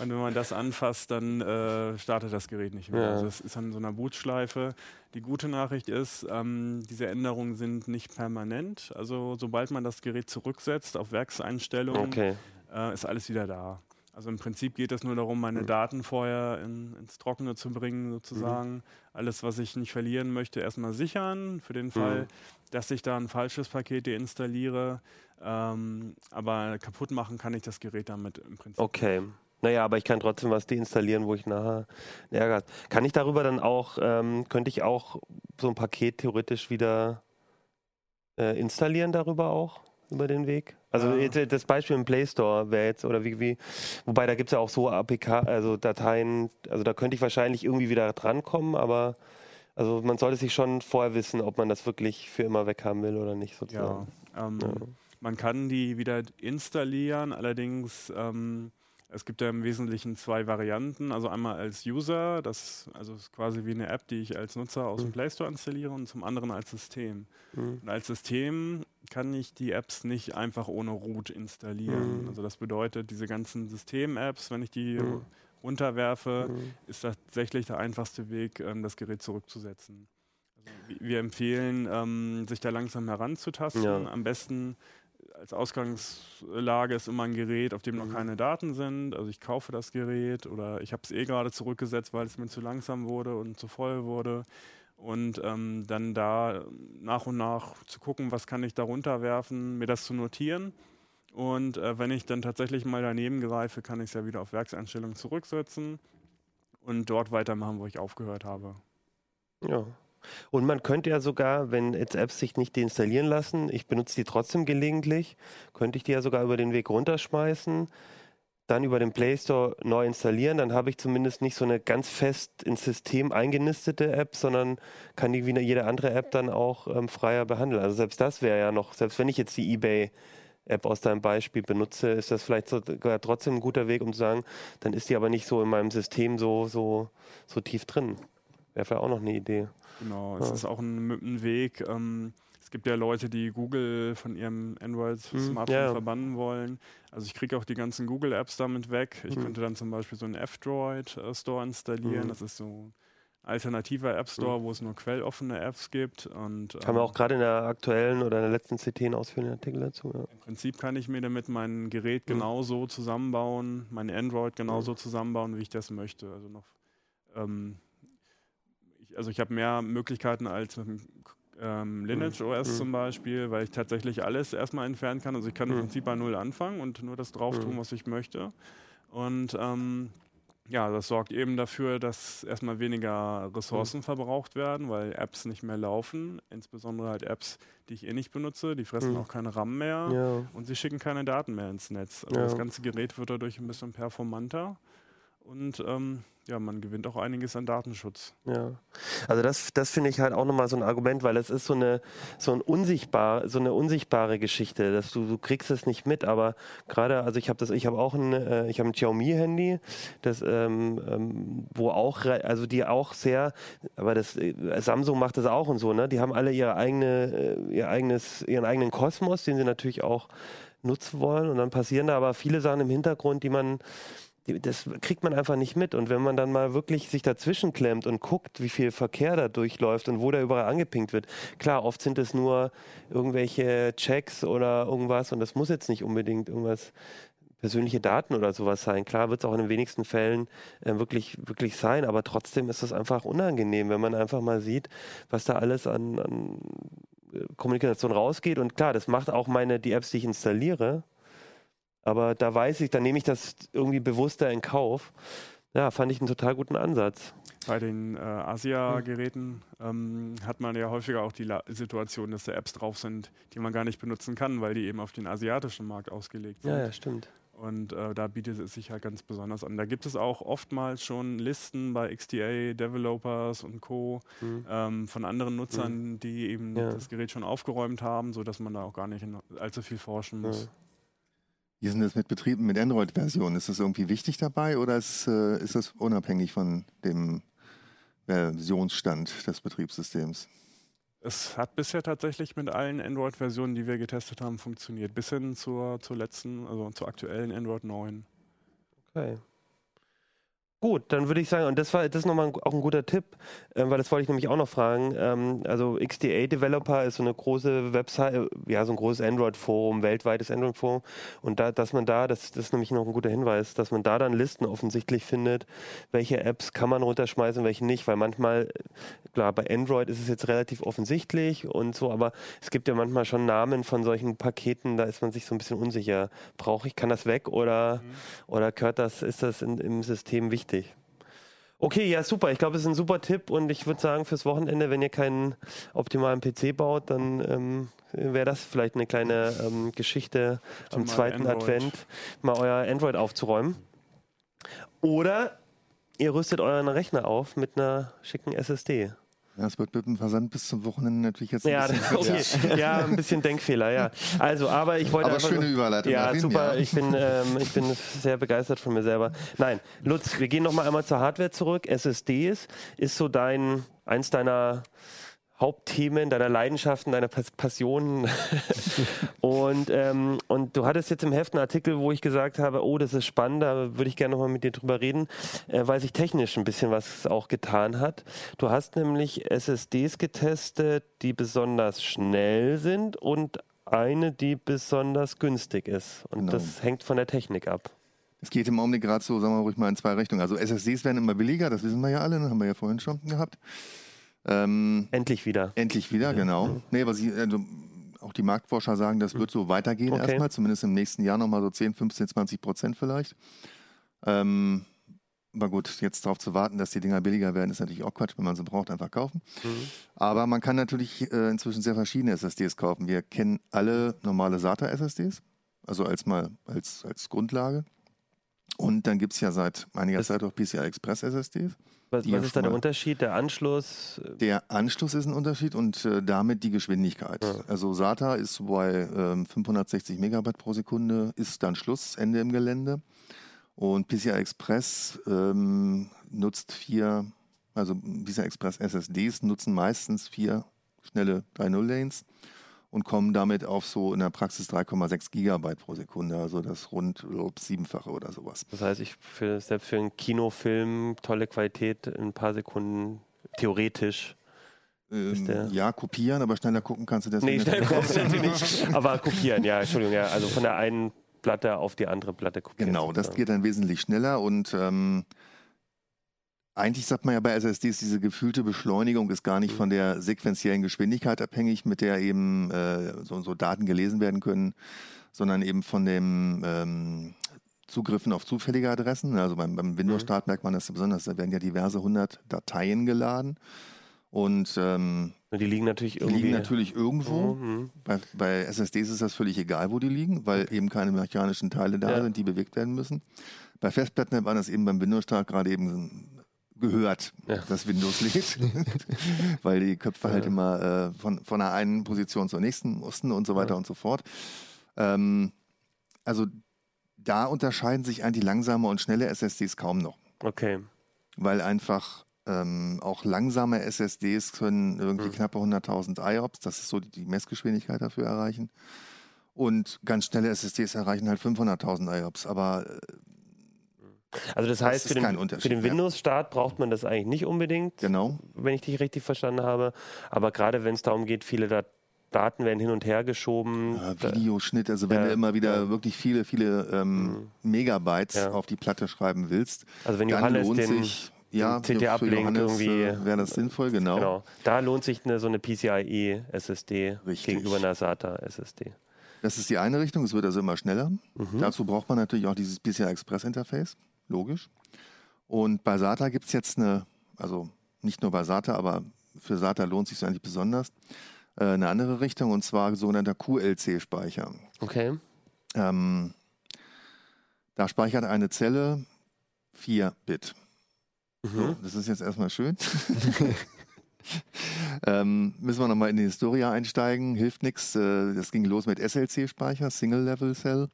S3: Und wenn man das anfasst, dann äh, startet das Gerät nicht mehr.
S1: Ja.
S3: Also es ist an so einer Bootschleife. Die gute Nachricht ist, ähm, diese Änderungen sind nicht permanent. Also sobald man das Gerät zurücksetzt auf Werkseinstellungen,
S1: Okay.
S3: äh, ist alles wieder da. Also im Prinzip geht es nur darum,
S1: Mhm.
S3: meine Daten vorher in, ins Trockene zu bringen, sozusagen.
S1: Mhm.
S3: Alles, was ich nicht verlieren möchte, erstmal sichern, für den Fall,
S1: Mhm.
S3: dass ich da ein falsches Paket deinstalliere. Ähm, aber kaputt machen kann ich das Gerät damit im Prinzip.
S1: Okay. Naja, aber ich kann trotzdem was deinstallieren, wo ich nachher Ärger habe. Kann ich darüber dann auch, ähm, könnte ich auch so ein Paket theoretisch wieder äh, installieren darüber auch? Über den Weg? Also
S3: Ja.
S1: jetzt, äh, das Beispiel im Play Store wäre jetzt, oder wie, wie, wobei da gibt es ja auch so APK, also Dateien, also da könnte ich wahrscheinlich irgendwie wieder drankommen, aber also man sollte sich schon vorher wissen, ob man das wirklich für immer weghaben will oder nicht
S3: Ja,
S1: sozusagen.
S3: ähm,
S1: Ja.
S3: man kann die wieder installieren, allerdings ähm, es gibt ja im Wesentlichen zwei Varianten. Also einmal als User, das also ist quasi wie eine App, die ich als Nutzer aus dem
S1: Mhm.
S3: Play Store installiere und zum anderen als System.
S1: Mhm.
S3: Und als System kann ich die Apps nicht einfach ohne Root installieren.
S1: Mhm.
S3: Also das bedeutet, diese ganzen System-Apps, wenn ich die
S1: Mhm.
S3: runterwerfe,
S1: Mhm.
S3: ist tatsächlich der einfachste Weg, ähm, das Gerät zurückzusetzen. Also wi- wir empfehlen, ähm, sich da langsam heranzutasten.
S1: Ja.
S3: Am besten als Ausgangslage ist immer ein Gerät, auf dem noch
S1: Mhm.
S3: keine Daten sind. Also ich kaufe das Gerät oder ich habe es eh gerade zurückgesetzt, weil es mir zu langsam wurde und zu voll wurde. Und ähm, dann da nach und nach zu gucken, was kann ich da runterwerfen, mir das zu notieren. Und äh, wenn ich dann tatsächlich mal daneben greife, kann ich es ja wieder auf Werkseinstellungen zurücksetzen und dort weitermachen, wo ich aufgehört habe.
S1: Ja. Und man könnte ja sogar, wenn jetzt Apps sich nicht deinstallieren lassen, ich benutze die trotzdem gelegentlich, könnte ich die ja sogar über den Weg runterschmeißen, dann über den Play Store neu installieren, dann habe ich zumindest nicht so eine ganz fest ins System eingenistete App, sondern kann die wie jede andere App dann auch ähm, freier behandeln. Also selbst das wäre ja noch, selbst wenn ich jetzt die eBay App aus deinem Beispiel benutze, ist das vielleicht sogar trotzdem ein guter Weg, um zu sagen, dann ist die aber nicht so in meinem System so, so, so tief drin. Wäre vielleicht auch noch eine Idee.
S3: Genau, es
S1: Ja.
S3: ist auch ein, ein Weg. Ähm, es gibt ja Leute, die Google von ihrem Android-Smartphone
S1: ja, ja.
S3: verbannen wollen. Also ich kriege auch die ganzen Google-Apps damit weg. Ich
S1: Mhm.
S3: könnte dann zum Beispiel so einen F-Droid-Store installieren.
S1: Mhm.
S3: Das ist so ein alternativer App-Store, wo es nur quelloffene Apps gibt. Und,
S1: Haben wir
S3: ähm,
S1: auch gerade in der aktuellen oder in der letzten CT einen ausführlichen Artikel dazu. Ja.
S3: Im Prinzip kann ich mir damit mein Gerät
S1: Mhm.
S3: genauso zusammenbauen, mein Android genauso zusammenbauen, wie ich das möchte. Also noch, ähm, ich, also ich habe mehr Möglichkeiten als mit dem ähm, Lineage OS
S1: Mhm.
S3: zum Beispiel, weil ich tatsächlich alles erstmal entfernen kann. Also ich kann im
S1: Mhm.
S3: Prinzip bei Null anfangen und nur das drauf tun,
S1: Mhm.
S3: was ich möchte. Und ähm, ja, das sorgt eben dafür, dass erstmal weniger Ressourcen verbraucht werden, weil Apps nicht mehr laufen. Insbesondere halt Apps, die ich eh nicht benutze, die fressen
S1: Mhm.
S3: auch keine RAM mehr.
S1: Ja.
S3: Und sie schicken keine Daten mehr ins Netz. Also
S1: Ja.
S3: das ganze Gerät wird dadurch ein bisschen performanter. Und ähm, ja, man gewinnt auch einiges an Datenschutz.
S1: Ja, also das, das finde ich halt auch nochmal so ein Argument, weil es ist so eine, so ein unsichtbar, so eine unsichtbare Geschichte, dass du, du kriegst es nicht mit, aber gerade, also ich habe das, ich habe auch ein, äh, ich habe ein Xiaomi-Handy, das, ähm, ähm, wo auch, also die auch sehr, aber das, äh, Samsung macht das auch und so, ne? Die haben alle ihre eigene, äh, ihr eigenes, ihren eigenen Kosmos, den sie natürlich auch nutzen wollen und dann passieren da aber viele Sachen im Hintergrund, die man das kriegt man einfach nicht mit. Und wenn man dann mal wirklich sich dazwischen klemmt und guckt, wie viel Verkehr da durchläuft und wo da überall angepinkt wird, klar, oft sind es nur irgendwelche Checks oder irgendwas und das muss jetzt nicht unbedingt irgendwas persönliche Daten oder sowas sein. Klar wird es auch in den wenigsten Fällen äh, wirklich, wirklich sein, aber trotzdem ist es einfach unangenehm, wenn man einfach mal sieht, was da alles an, an äh, Kommunikation rausgeht. Und klar, das macht auch meine, die Apps, die ich installiere, aber da weiß ich, dann nehme ich das irgendwie bewusster in Kauf. Ja, fand ich einen total guten Ansatz.
S3: Bei den äh, Asia-Geräten ähm, hat man ja häufiger auch die La Situation, dass da Apps drauf sind, die man gar nicht benutzen kann, weil die eben auf den asiatischen Markt ausgelegt sind.
S1: Ja, ja, stimmt.
S3: Und äh, da bietet es sich halt ganz besonders an. Da gibt es auch oftmals schon Listen bei XDA, Developers und Co. Mhm. Ähm, von anderen Nutzern, mhm. die eben ja. das Gerät schon aufgeräumt haben, sodass man da auch gar nicht allzu viel forschen muss. Ja.
S5: Wie sind das mit Betrieben mit Android-Versionen? Ist das irgendwie wichtig dabei oder ist, äh, ist das unabhängig von dem Versionsstand des Betriebssystems?
S3: Es hat bisher tatsächlich mit allen Android-Versionen, die wir getestet haben, funktioniert. Bis hin zur, zur letzten, also zur aktuellen Android 9.
S1: Okay. Gut, dann würde ich sagen, und das war das ist nochmal auch ein guter Tipp, äh, weil das wollte ich nämlich auch noch fragen. Ähm, also XDA Developer ist so eine große Website, äh, ja, so ein großes Android-Forum, weltweites Android-Forum. Und da, dass man da, das, das ist nämlich noch ein guter Hinweis, dass man da dann Listen offensichtlich findet, welche Apps kann man runterschmeißen, welche nicht, weil manchmal, klar, bei Android ist es jetzt relativ offensichtlich und so, aber es gibt ja manchmal schon Namen von solchen Paketen, da ist man sich so ein bisschen unsicher. Brauche ich, kann das weg oder, mhm. oder gehört das, ist das in, im System wichtig? Richtig. Okay, ja, super. Ich glaube, es ist ein super Tipp und ich würde sagen, fürs Wochenende, wenn ihr keinen optimalen PC baut, dann ähm, wäre das vielleicht eine kleine ähm, Geschichte am zweiten Android. Advent, mal euer Android aufzuräumen. Oder ihr rüstet euren Rechner auf mit einer schicken SSD.
S5: Ja, es wird mit dem Versand bis zum Wochenende natürlich jetzt ein
S1: ja,
S5: bisschen
S1: okay. ja, ein bisschen Denkfehler, ja. Also, aber ich wollte
S5: aber schöne
S1: nur,
S5: Überleitung.
S1: Ja, dahin, super. Ja. Ich bin, ähm, ich bin sehr begeistert von mir selber. Nein, Lutz, wir gehen noch mal einmal zur Hardware zurück. SSDs ist so dein eins deiner Hauptthemen, deiner Leidenschaften, deiner Passionen. und, ähm, und du hattest jetzt im Heft einen Artikel, wo ich gesagt habe, oh, das ist spannend, da würde ich gerne nochmal mit dir drüber reden, äh, weil sich technisch ein bisschen was auch getan hat. Du hast nämlich SSDs getestet, die besonders schnell sind und eine, die besonders günstig ist. Und genau. das hängt von der Technik ab.
S5: Es geht im Augenblick gerade so, sagen wir ruhig mal, in zwei Richtungen. Also SSDs werden immer billiger, das wissen wir ja alle, das ne? haben wir ja vorhin schon gehabt.
S1: Ähm, endlich wieder.
S5: Endlich wieder, genau. Ja. Nee, aber sie, also, auch die Marktforscher sagen, das wird so weitergehen okay. erstmal, zumindest im nächsten Jahr nochmal so 10, 15, 20 Prozent vielleicht. Ähm, aber gut, jetzt darauf zu warten, dass die Dinger billiger werden, ist natürlich auch Quatsch. Wenn man sie braucht, einfach kaufen. Mhm. Aber man kann natürlich äh, inzwischen sehr verschiedene SSDs kaufen. Wir kennen alle normale SATA-SSDs, also als mal als, als Grundlage. Und dann gibt es ja seit einiger das Zeit auch PCI Express SSDs.
S1: Was, was ist da der Unterschied? Der Anschluss?
S5: Der Anschluss ist ein Unterschied und äh, damit die Geschwindigkeit. Ja. Also SATA ist bei ähm, 560 Megabyte pro Sekunde, ist dann Schlussende im Gelände. Und PCI Express ähm, nutzt vier, also PCI Express SSDs nutzen meistens vier schnelle 3.0-Lanes und kommen damit auf so in der Praxis 3,6 Gigabyte pro Sekunde, also das rund siebenfache oder sowas.
S1: Das heißt, ich für, selbst für einen Kinofilm tolle Qualität in ein paar Sekunden theoretisch.
S5: Ähm, ja, kopieren, aber schneller gucken kannst du das
S1: nee, nicht. Nee, schnell kommst du nicht. Aber kopieren, ja, Entschuldigung, ja. Also von der einen Platte auf die andere Platte kopieren.
S5: Genau, das geht dann wesentlich schneller und ähm, eigentlich sagt man ja bei SSDs, diese gefühlte Beschleunigung ist gar nicht mhm. von der sequenziellen Geschwindigkeit abhängig, mit der eben äh, so, so, Daten gelesen werden können, sondern eben von dem ähm, Zugriffen auf zufällige Adressen. Also beim, beim Windows-Start mhm. merkt man das besonders, da werden ja diverse hundert Dateien geladen. Und ähm,
S1: die liegen natürlich irgendwie.
S5: Die liegen natürlich irgendwo. Mhm. Bei, bei, SSDs ist das völlig egal, wo die liegen, weil eben keine mechanischen Teile da ja. sind, die bewegt werden müssen. Bei Festplatten man das eben beim Windows-Start gerade eben gehört, ja. das Windows lädt, weil die Köpfe halt ja. halt immer äh, von, von einer einen Position zur nächsten mussten und so weiter ja. und so fort. Ähm, also da unterscheiden sich eigentlich langsame und schnelle SSDs kaum noch.
S1: Okay.
S5: Weil einfach ähm, auch langsame SSDs können irgendwie mhm. knappe 100.000 IOPS, das ist so die, die Messgeschwindigkeit dafür erreichen. Und ganz schnelle SSDs erreichen halt 500.000 IOPS. Aber äh,
S1: also das heißt, das für, den, für den Windows-Start braucht man das eigentlich nicht unbedingt,
S5: genau.
S1: wenn ich dich richtig verstanden habe. Aber gerade wenn es darum geht, viele Dat Daten werden hin und her geschoben.
S5: Ja, Videoschnitt, also wenn ja, du immer wieder ja. wirklich viele, viele ähm, mhm. Megabytes auf die Platte schreiben willst,
S1: also wenn dann Johannes lohnt den, sich
S5: ja,
S1: CT-Uplink irgendwie.
S5: Äh, Wäre das sinnvoll, genau. genau.
S1: Da lohnt sich eine, so eine PCIe-SSD gegenüber einer SATA-SSD.
S5: Das ist die eine Richtung, es wird also immer schneller. Mhm. Dazu braucht man natürlich auch dieses PCI Express Interface logisch. Und bei SATA gibt es jetzt eine, also nicht nur bei SATA, aber für SATA lohnt sich eigentlich besonders, äh, eine andere Richtung und zwar sogenannter QLC-Speicher.
S1: Okay.
S5: Ähm, da speichert eine Zelle 4 Bit. Mhm. So, das ist jetzt erstmal schön. ähm, müssen wir nochmal in die Historie einsteigen. Hilft nichts. Äh, das ging los mit SLC-Speicher, Single Level Cell.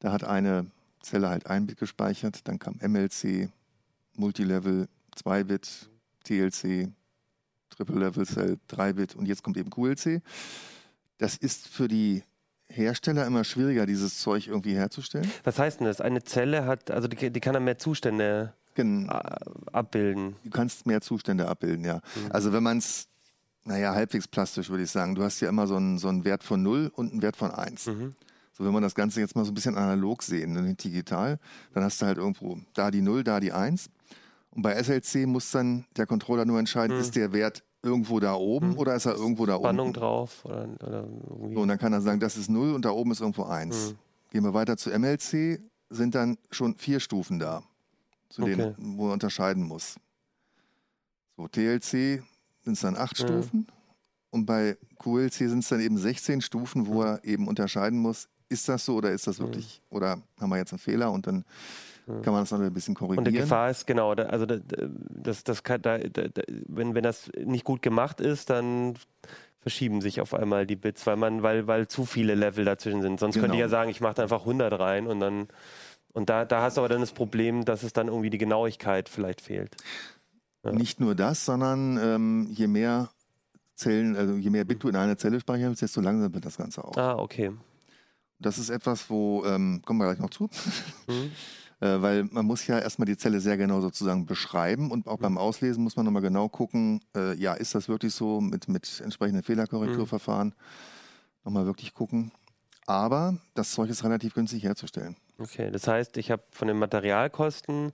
S5: Da hat eine Zelle halt ein Bit gespeichert, dann kam MLC, Multilevel 2 Bit, TLC, Triple Level Cell 3 Bit und jetzt kommt eben QLC. Das ist für die Hersteller immer schwieriger, dieses Zeug irgendwie herzustellen.
S1: Was heißt denn das? Eine Zelle hat, also die, die kann dann mehr Zustände Gen abbilden.
S5: Du kannst mehr Zustände abbilden, ja. Mhm. Also wenn man es, naja, halbwegs plastisch würde ich sagen, du hast ja immer so einen, so einen Wert von 0 und einen Wert von 1. Mhm. So, wenn man das Ganze jetzt mal so ein bisschen analog sehen, ne, digital, dann hast du halt irgendwo da die 0, da die 1. Und bei SLC muss dann der Controller nur entscheiden, hm. ist der Wert irgendwo da oben hm. oder ist er irgendwo da
S1: Spannung
S5: unten?
S1: drauf. Oder, oder
S5: so, und dann kann er sagen, das ist 0 und da oben ist irgendwo 1. Hm. Gehen wir weiter zu MLC, sind dann schon vier Stufen da, zu okay. denen, wo er unterscheiden muss. So, TLC sind es dann acht Stufen. Und bei QLC sind es dann eben 16 Stufen, wo er eben unterscheiden muss, ist das so oder ist das wirklich, mhm. oder haben wir jetzt einen Fehler und dann kann man das noch ein bisschen korrigieren.
S1: Und die Gefahr ist, genau, also das, das kann, da, da, wenn, wenn das nicht gut gemacht ist, dann verschieben sich auf einmal die Bits, weil man, weil, weil zu viele Level dazwischen sind. Sonst genau. könnte ich ja genau. sagen, ich mache da einfach 100 rein und dann, und da, da hast du aber dann das Problem, dass es dann irgendwie die Genauigkeit vielleicht fehlt.
S5: Ja. Nicht nur das, sondern ähm, je mehr Zellen, also je mehr Bit du in einer Zelle speicherst, desto langsamer wird das Ganze auch.
S1: Ah, okay.
S5: Das ist etwas, wo, ähm, kommen wir gleich noch zu, mhm. äh, weil man muss ja erstmal die Zelle sehr genau sozusagen beschreiben und auch mhm. beim Auslesen muss man nochmal genau gucken, äh, ja, ist das wirklich so mit, mit entsprechenden Fehlerkorrekturverfahren, mhm. nochmal wirklich gucken. Aber das Zeug ist relativ günstig herzustellen.
S1: Okay, das heißt, ich habe von den Materialkosten,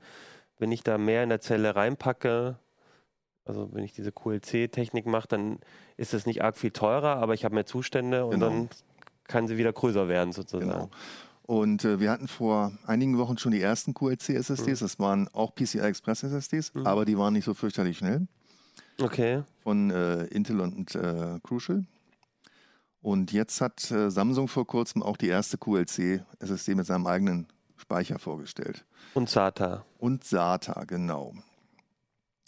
S1: wenn ich da mehr in der Zelle reinpacke, also wenn ich diese QLC-Technik mache, dann ist es nicht arg viel teurer, aber ich habe mehr Zustände und genau. dann kann sie wieder größer werden sozusagen. Genau.
S5: Und äh, wir hatten vor einigen Wochen schon die ersten QLC-SSDs. Mhm. Das waren auch PCI Express SSDs, mhm. aber die waren nicht so fürchterlich schnell.
S1: Okay.
S5: Von äh, Intel und äh, Crucial. Und jetzt hat äh, Samsung vor kurzem auch die erste QLC-SSD mit seinem eigenen Speicher vorgestellt.
S1: Und SATA.
S5: Und SATA, genau.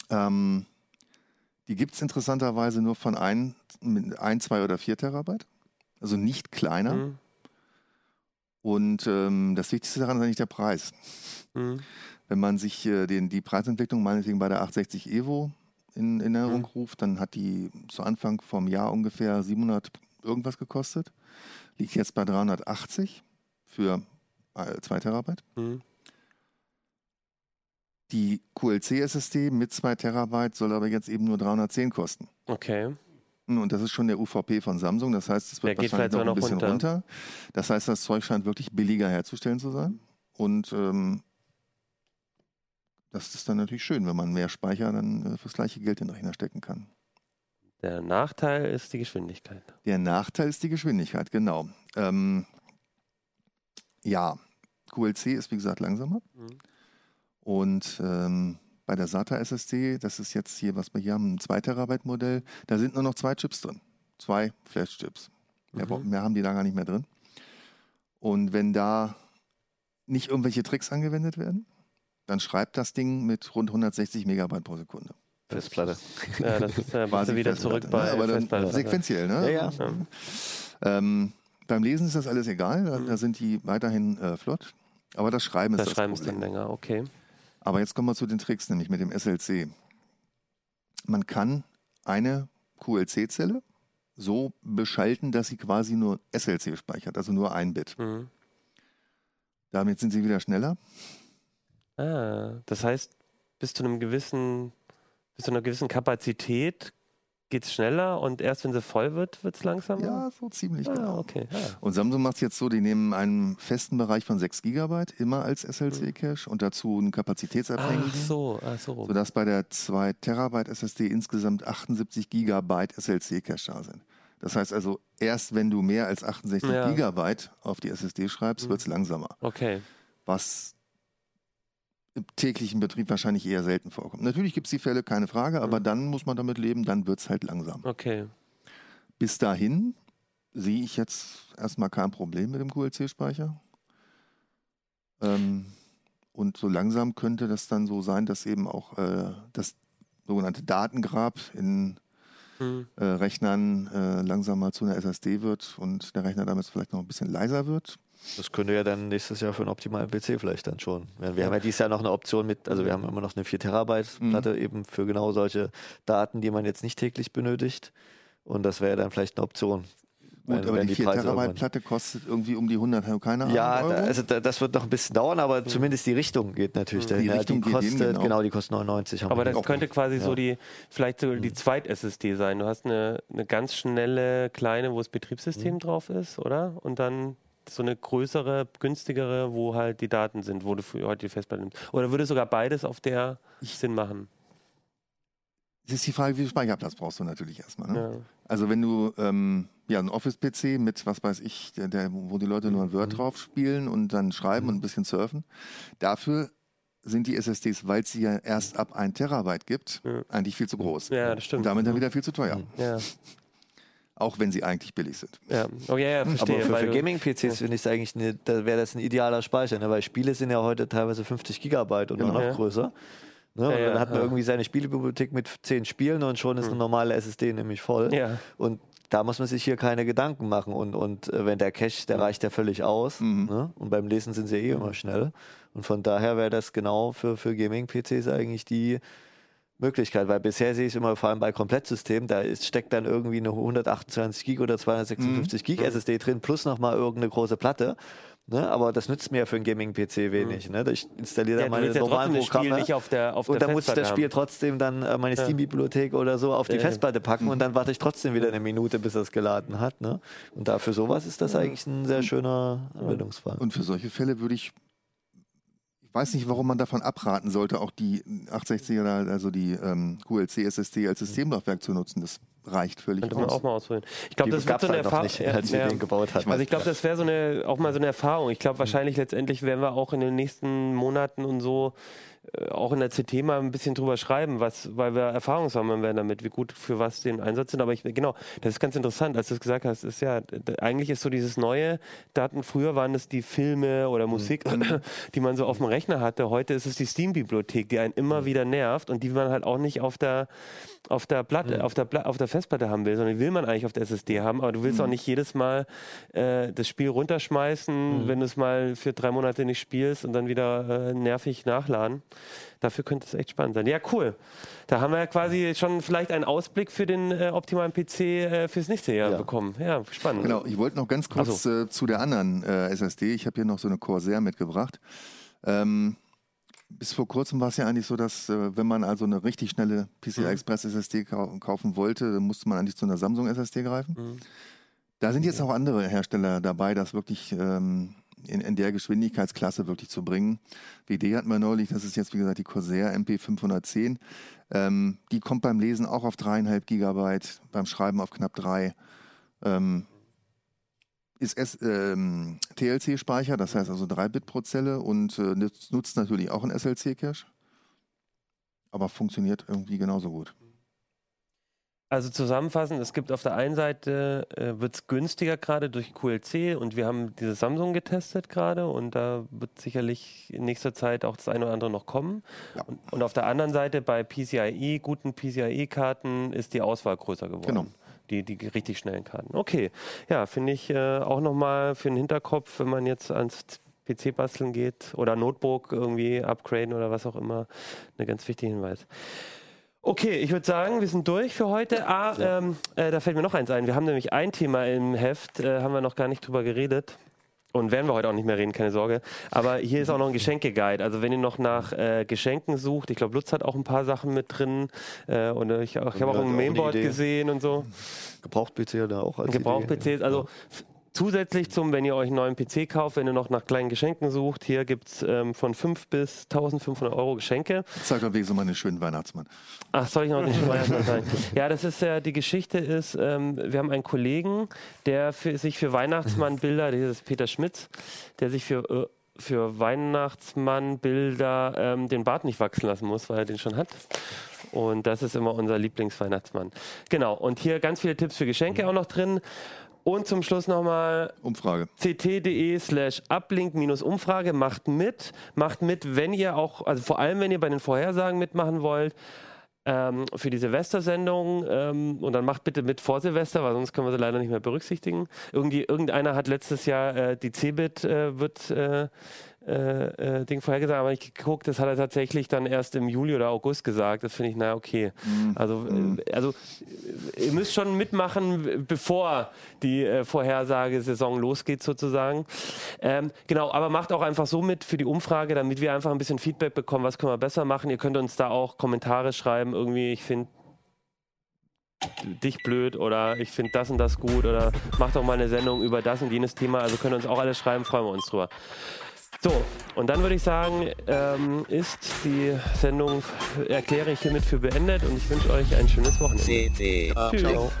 S5: Ähm, die gibt es interessanterweise nur von 1, 2 oder 4 Terabyte also nicht kleiner. Mhm. Und ähm, das Wichtigste daran ist eigentlich der Preis. Mhm. Wenn man sich äh, den, die Preisentwicklung meinetwegen bei der 860 Evo in, in Erinnerung mhm. ruft, dann hat die zu Anfang vom Jahr ungefähr 700 irgendwas gekostet. Liegt jetzt bei 380 für 2 äh, Terabyte. Mhm. Die QLC-SSD mit 2 Terabyte soll aber jetzt eben nur 310 kosten.
S1: Okay.
S5: Und das ist schon der UVP von Samsung. Das heißt, es wird wahrscheinlich noch ein bisschen runter. runter. Das heißt, das Zeug scheint wirklich billiger herzustellen zu sein. Und ähm, das ist dann natürlich schön, wenn man mehr Speicher dann äh, fürs gleiche Geld in den Rechner stecken kann.
S1: Der Nachteil ist die Geschwindigkeit.
S5: Der Nachteil ist die Geschwindigkeit, genau. Ähm, ja, QLC ist wie gesagt langsamer. Mhm. Und ähm, bei der SATA SSD, das ist jetzt hier, was wir hier haben, ein 2 Terabyte Modell, da sind nur noch zwei Chips drin. Zwei Flash-Chips. Mehr, mhm. mehr haben die da gar nicht mehr drin. Und wenn da nicht irgendwelche Tricks angewendet werden, dann schreibt das Ding mit rund 160 Megabyte pro Sekunde.
S4: Festplatte.
S1: Ja, das ist ja
S5: Quasi
S1: wieder zurück bei
S5: ne? aber dann
S1: Festplatte.
S5: sequenziell, ne?
S4: Ja, ja.
S5: Ähm, beim Lesen ist das alles egal, da, da sind die weiterhin äh, flott. Aber das Schreiben ist
S1: Das
S5: das
S1: Schreiben ist
S5: Problem.
S1: dann länger, okay.
S5: Aber jetzt kommen wir zu den Tricks, nämlich mit dem SLC. Man kann eine QLC-Zelle so beschalten, dass sie quasi nur SLC speichert, also nur ein Bit.
S1: Mhm.
S5: Damit sind sie wieder schneller.
S1: Ah, das heißt, bis zu einem gewissen, bis zu einer gewissen Kapazität geht es schneller und erst wenn sie voll wird, wird es langsamer?
S5: Ja, so ziemlich
S1: ah,
S5: genau.
S1: okay. Ja.
S5: Und Samsung macht es jetzt so, die nehmen einen festen Bereich von 6 GB immer als
S1: Mhm.
S5: SLC-Cache und dazu einen
S1: Ach
S5: kapazitätsabhängigen.
S1: so, ach so.
S5: sodass bei der 2 Terabyte SSD insgesamt 78 Gigabyte SLC-Cache da sind. Das heißt also, erst wenn du mehr als 68
S1: Ja.
S5: Gigabyte auf die SSD schreibst,
S1: Mhm.
S5: wird es langsamer.
S1: Okay.
S5: Was im täglichen Betrieb wahrscheinlich eher selten vorkommt. Natürlich gibt es die Fälle, keine Frage, aber
S1: Mhm.
S5: dann muss man damit leben, dann wird es halt langsam.
S1: Okay.
S5: Bis dahin sehe ich jetzt erstmal kein Problem mit dem QLC-Speicher. Ähm, und so langsam könnte das dann so sein, dass eben auch äh, das sogenannte Datengrab in
S1: Hm.
S5: äh, Rechnern äh, langsam mal zu einer SSD wird und der Rechner damit vielleicht noch ein bisschen leiser wird.
S4: Das könnte ja dann nächstes Jahr für einen optimalen PC vielleicht dann schon. Wir, wir haben ja dieses Jahr noch eine Option mit, also wir haben immer noch eine 4 Terabyte
S5: Mhm.
S4: Platte eben für genau solche Daten, die man jetzt nicht täglich benötigt. Und das wäre dann vielleicht eine Option.
S5: Gut,
S4: wenn-
S5: aber
S4: wenn
S5: die 4
S4: Preise
S5: Terabyte Platte kostet irgendwie um die 100, keine Ahnung,
S4: Ja,
S5: Euro.
S4: also da, das wird noch ein bisschen dauern, aber zumindest die Richtung geht natürlich
S1: Die
S4: dahin. Ja,
S5: Richtung geht
S4: kostet,
S5: hin, genau.
S4: genau. die kostet 99. haben
S1: Aber das
S5: auch
S1: könnte quasi so
S4: Ja.
S1: die, vielleicht so die Zweit-SSD sein. Du hast eine, eine ganz schnelle, kleine, wo das Betriebssystem drauf ist, oder? Und dann so eine größere, günstigere, wo halt die Daten sind, wo du für heute die Festplatte nimmst. Oder würde sogar beides auf der Sinn machen?
S5: Es ist die Frage, wie viel Speicherplatz brauchst du natürlich erstmal. Ne?
S1: Ja.
S5: Also wenn du ähm, ja, einen Office-PC mit, was weiß ich, der, der, wo die Leute nur ein
S1: Mhm.
S5: Word drauf spielen und dann schreiben und ein bisschen surfen, dafür sind die SSDs, weil es sie ja erst ab 1 Terabyte gibt,
S1: Ja.
S5: eigentlich viel zu groß.
S1: ja, das stimmt.
S5: Und damit dann wieder viel zu teuer.
S4: Mhm.
S1: Ja,
S5: Auch wenn sie eigentlich billig sind.
S1: ja. Oh ja, ja, verstehe.
S4: Aber für, für Gaming-PCs finde ich es eigentlich, eine, da wäre das ein idealer Speicher, ne? weil Spiele sind ja heute teilweise 50 Gigabyte und
S5: Genau.
S4: noch
S1: Ja.
S4: größer. Ne? und
S1: ja,
S4: dann hat man
S1: ja.
S4: irgendwie seine Spielebibliothek mit 10 Spielen und schon ist eine normale SSD nämlich voll.
S1: Ja.
S4: Und da muss man sich hier keine Gedanken machen. Und, und äh, wenn der Cache, der reicht ja völlig aus.
S5: Mhm.
S4: Ne? Und beim Lesen sind sie eh immer schnell. Und von daher wäre das genau für, für Gaming-PCs eigentlich die Möglichkeit. Weil bisher sehe ich es immer vor allem bei Komplettsystemen, da ist, steckt dann irgendwie eine 128 Gig oder 256 Gig SSD drin plus nochmal irgendeine große Platte. Ne? Aber das nützt mir für einen Gaming-PC wenig. Ne? Ich installiere
S1: Ja,
S4: da
S1: du
S4: meine
S1: ja
S4: normalen
S1: Spiel
S4: Programme.
S1: nicht auf der, auf
S4: Und dann muss ich das Spiel
S1: haben.
S4: trotzdem dann äh, meine Steam-Bibliothek oder so auf die
S1: Ja.
S4: Festplatte packen und dann warte ich trotzdem wieder eine Minute, bis das geladen hat. Ne? Und da für sowas ist das eigentlich ein sehr schöner Anwendungsfall.
S5: Und für solche Fälle würde ich, ich weiß nicht, warum man davon abraten sollte, auch die 860er, also die ähm, QLC-SSD als Systemlaufwerk zu nutzen. Das reicht völlig
S1: Könnte man
S5: aus.
S1: auch mal ausprobieren. Ich glaube, das wird so eine
S4: halt
S1: Erfahrung.
S4: nicht, als wir den gebaut hatten.
S1: Also ich glaube, das wäre so eine auch mal so eine Erfahrung. Ich glaube,
S4: Mhm.
S1: wahrscheinlich letztendlich werden wir auch in den nächsten Monaten und so auch in der CT mal ein bisschen drüber schreiben, was, weil wir Erfahrung sammeln werden damit, wie gut für was den Einsatz sind. Aber ich, genau, das ist ganz interessant, als du es gesagt hast, ist ja, eigentlich ist so dieses neue Daten, früher waren es die Filme oder
S4: Mhm.
S1: Musik, die man so auf dem Rechner hatte. Heute ist es die Steam-Bibliothek, die einen
S4: Mhm.
S1: immer wieder nervt und die man halt auch nicht auf der, auf der Platte,
S4: Mhm.
S1: auf der, Pla auf der Festplatte haben will, sondern die will man eigentlich auf der SSD haben, aber du willst auch nicht jedes Mal äh, das Spiel runterschmeißen, wenn du es mal für drei Monate nicht spielst und dann wieder äh, nervig nachladen. Dafür könnte es echt spannend sein. Ja, cool. Da haben wir ja quasi schon vielleicht einen Ausblick für den äh, optimalen PC äh, fürs nächste Jahr
S4: Ja.
S1: bekommen. Ja, spannend.
S5: Genau, ich wollte noch ganz kurz äh, zu der anderen äh, SSD. Ich habe hier noch so eine Corsair mitgebracht. Ähm, bis vor kurzem war es ja eigentlich so, dass äh, wenn man also eine richtig schnelle PCI Express SSD kau kaufen wollte, dann musste man eigentlich zu einer Samsung SSD greifen.
S1: Mhm.
S5: Da sind jetzt auch andere Hersteller dabei, das wirklich ähm, in, in der Geschwindigkeitsklasse wirklich zu bringen. WD hatten wir neulich, das ist jetzt wie gesagt die Corsair MP510. Ähm, die kommt beim Lesen auch auf dreieinhalb Gigabyte, beim Schreiben auf knapp drei. Ähm, ist ähm, TLC-Speicher, das heißt also 3 Bit pro Zelle und äh, nutzt, nutzt natürlich auch einen SLC-Cache. Aber funktioniert irgendwie genauso gut.
S1: Also zusammenfassend, es gibt auf der einen Seite, äh, wird es günstiger gerade durch QLC und wir haben diese Samsung getestet gerade und da wird sicherlich in nächster Zeit auch das eine oder andere noch kommen. Ja. Und, und, auf der anderen Seite bei PCIe, guten PCIe-Karten, ist die Auswahl größer geworden. Genau. Die, die richtig schnellen Karten. Okay, ja, finde ich äh, auch nochmal für den Hinterkopf, wenn man jetzt ans PC basteln geht oder Notebook irgendwie upgraden oder was auch immer, eine ganz wichtige Hinweis. Okay, ich würde sagen, wir sind durch für heute. Ah, ähm, äh, da fällt mir noch eins ein. Wir haben nämlich ein Thema im Heft, äh, haben wir noch gar nicht drüber geredet. Und werden wir heute auch nicht mehr reden, keine Sorge. Aber hier ist auch noch ein Geschenke-Guide. Also wenn ihr noch nach äh, Geschenken sucht, ich glaube, Lutz hat auch ein paar Sachen mit drin. Äh, und ich, ich habe auch ein Mainboard gesehen und so.
S4: Gebraucht-PC da auch
S1: als Gebraucht-PCs. Also Zusätzlich zum, wenn ihr euch einen neuen PC kauft, wenn ihr noch nach kleinen Geschenken sucht, hier gibt es ähm, von 5 bis 1500 Euro Geschenke.
S5: Sag doch wegen meinen schönen Weihnachtsmann.
S1: Ach, soll ich noch den schönen Weihnachtsmann sagen? Ja, das ist ja, die Geschichte ist, ähm, wir haben einen Kollegen, der für, sich für Weihnachtsmannbilder, das ist Peter Schmitz, der sich für äh, für Weihnachtsmannbilder ähm, den Bart nicht wachsen lassen muss, weil er den schon hat. Und das ist immer unser Lieblingsweihnachtsmann. Genau. Und hier ganz viele Tipps für Geschenke auch noch drin. Und zum Schluss nochmal
S5: Umfrage.
S1: ct.de slash uplink-umfrage. Macht mit. Macht mit, wenn ihr auch, also vor allem, wenn ihr bei den Vorhersagen mitmachen wollt. Ähm, für die Silvestersendung ähm, und dann macht bitte mit vor Silvester, weil sonst können wir sie leider nicht mehr berücksichtigen. Irgendwie, irgendeiner hat letztes Jahr äh, die Cebit äh, wird äh, äh, äh, Ding vorhergesagt, aber ich geguckt, das hat er tatsächlich dann erst im Juli oder August gesagt. Das finde ich, na okay. Mhm. Also, mhm. äh, also ihr müsst schon mitmachen, bevor die äh, Vorhersagesaison losgeht sozusagen. Ähm, genau, aber macht auch einfach so mit für die Umfrage, damit wir einfach ein bisschen Feedback bekommen, was können wir besser machen. Ihr könnt uns da auch Kommentare schreiben, irgendwie, ich finde dich blöd oder ich finde das und das gut oder macht doch mal eine Sendung über das und jenes Thema. Also könnt ihr uns auch alles schreiben, freuen wir uns drüber. So, und dann würde ich sagen, ähm, ist die Sendung, erkläre ich hiermit für beendet und ich wünsche euch ein schönes Wochenende.
S2: CD.
S1: Tschüss. Ciao.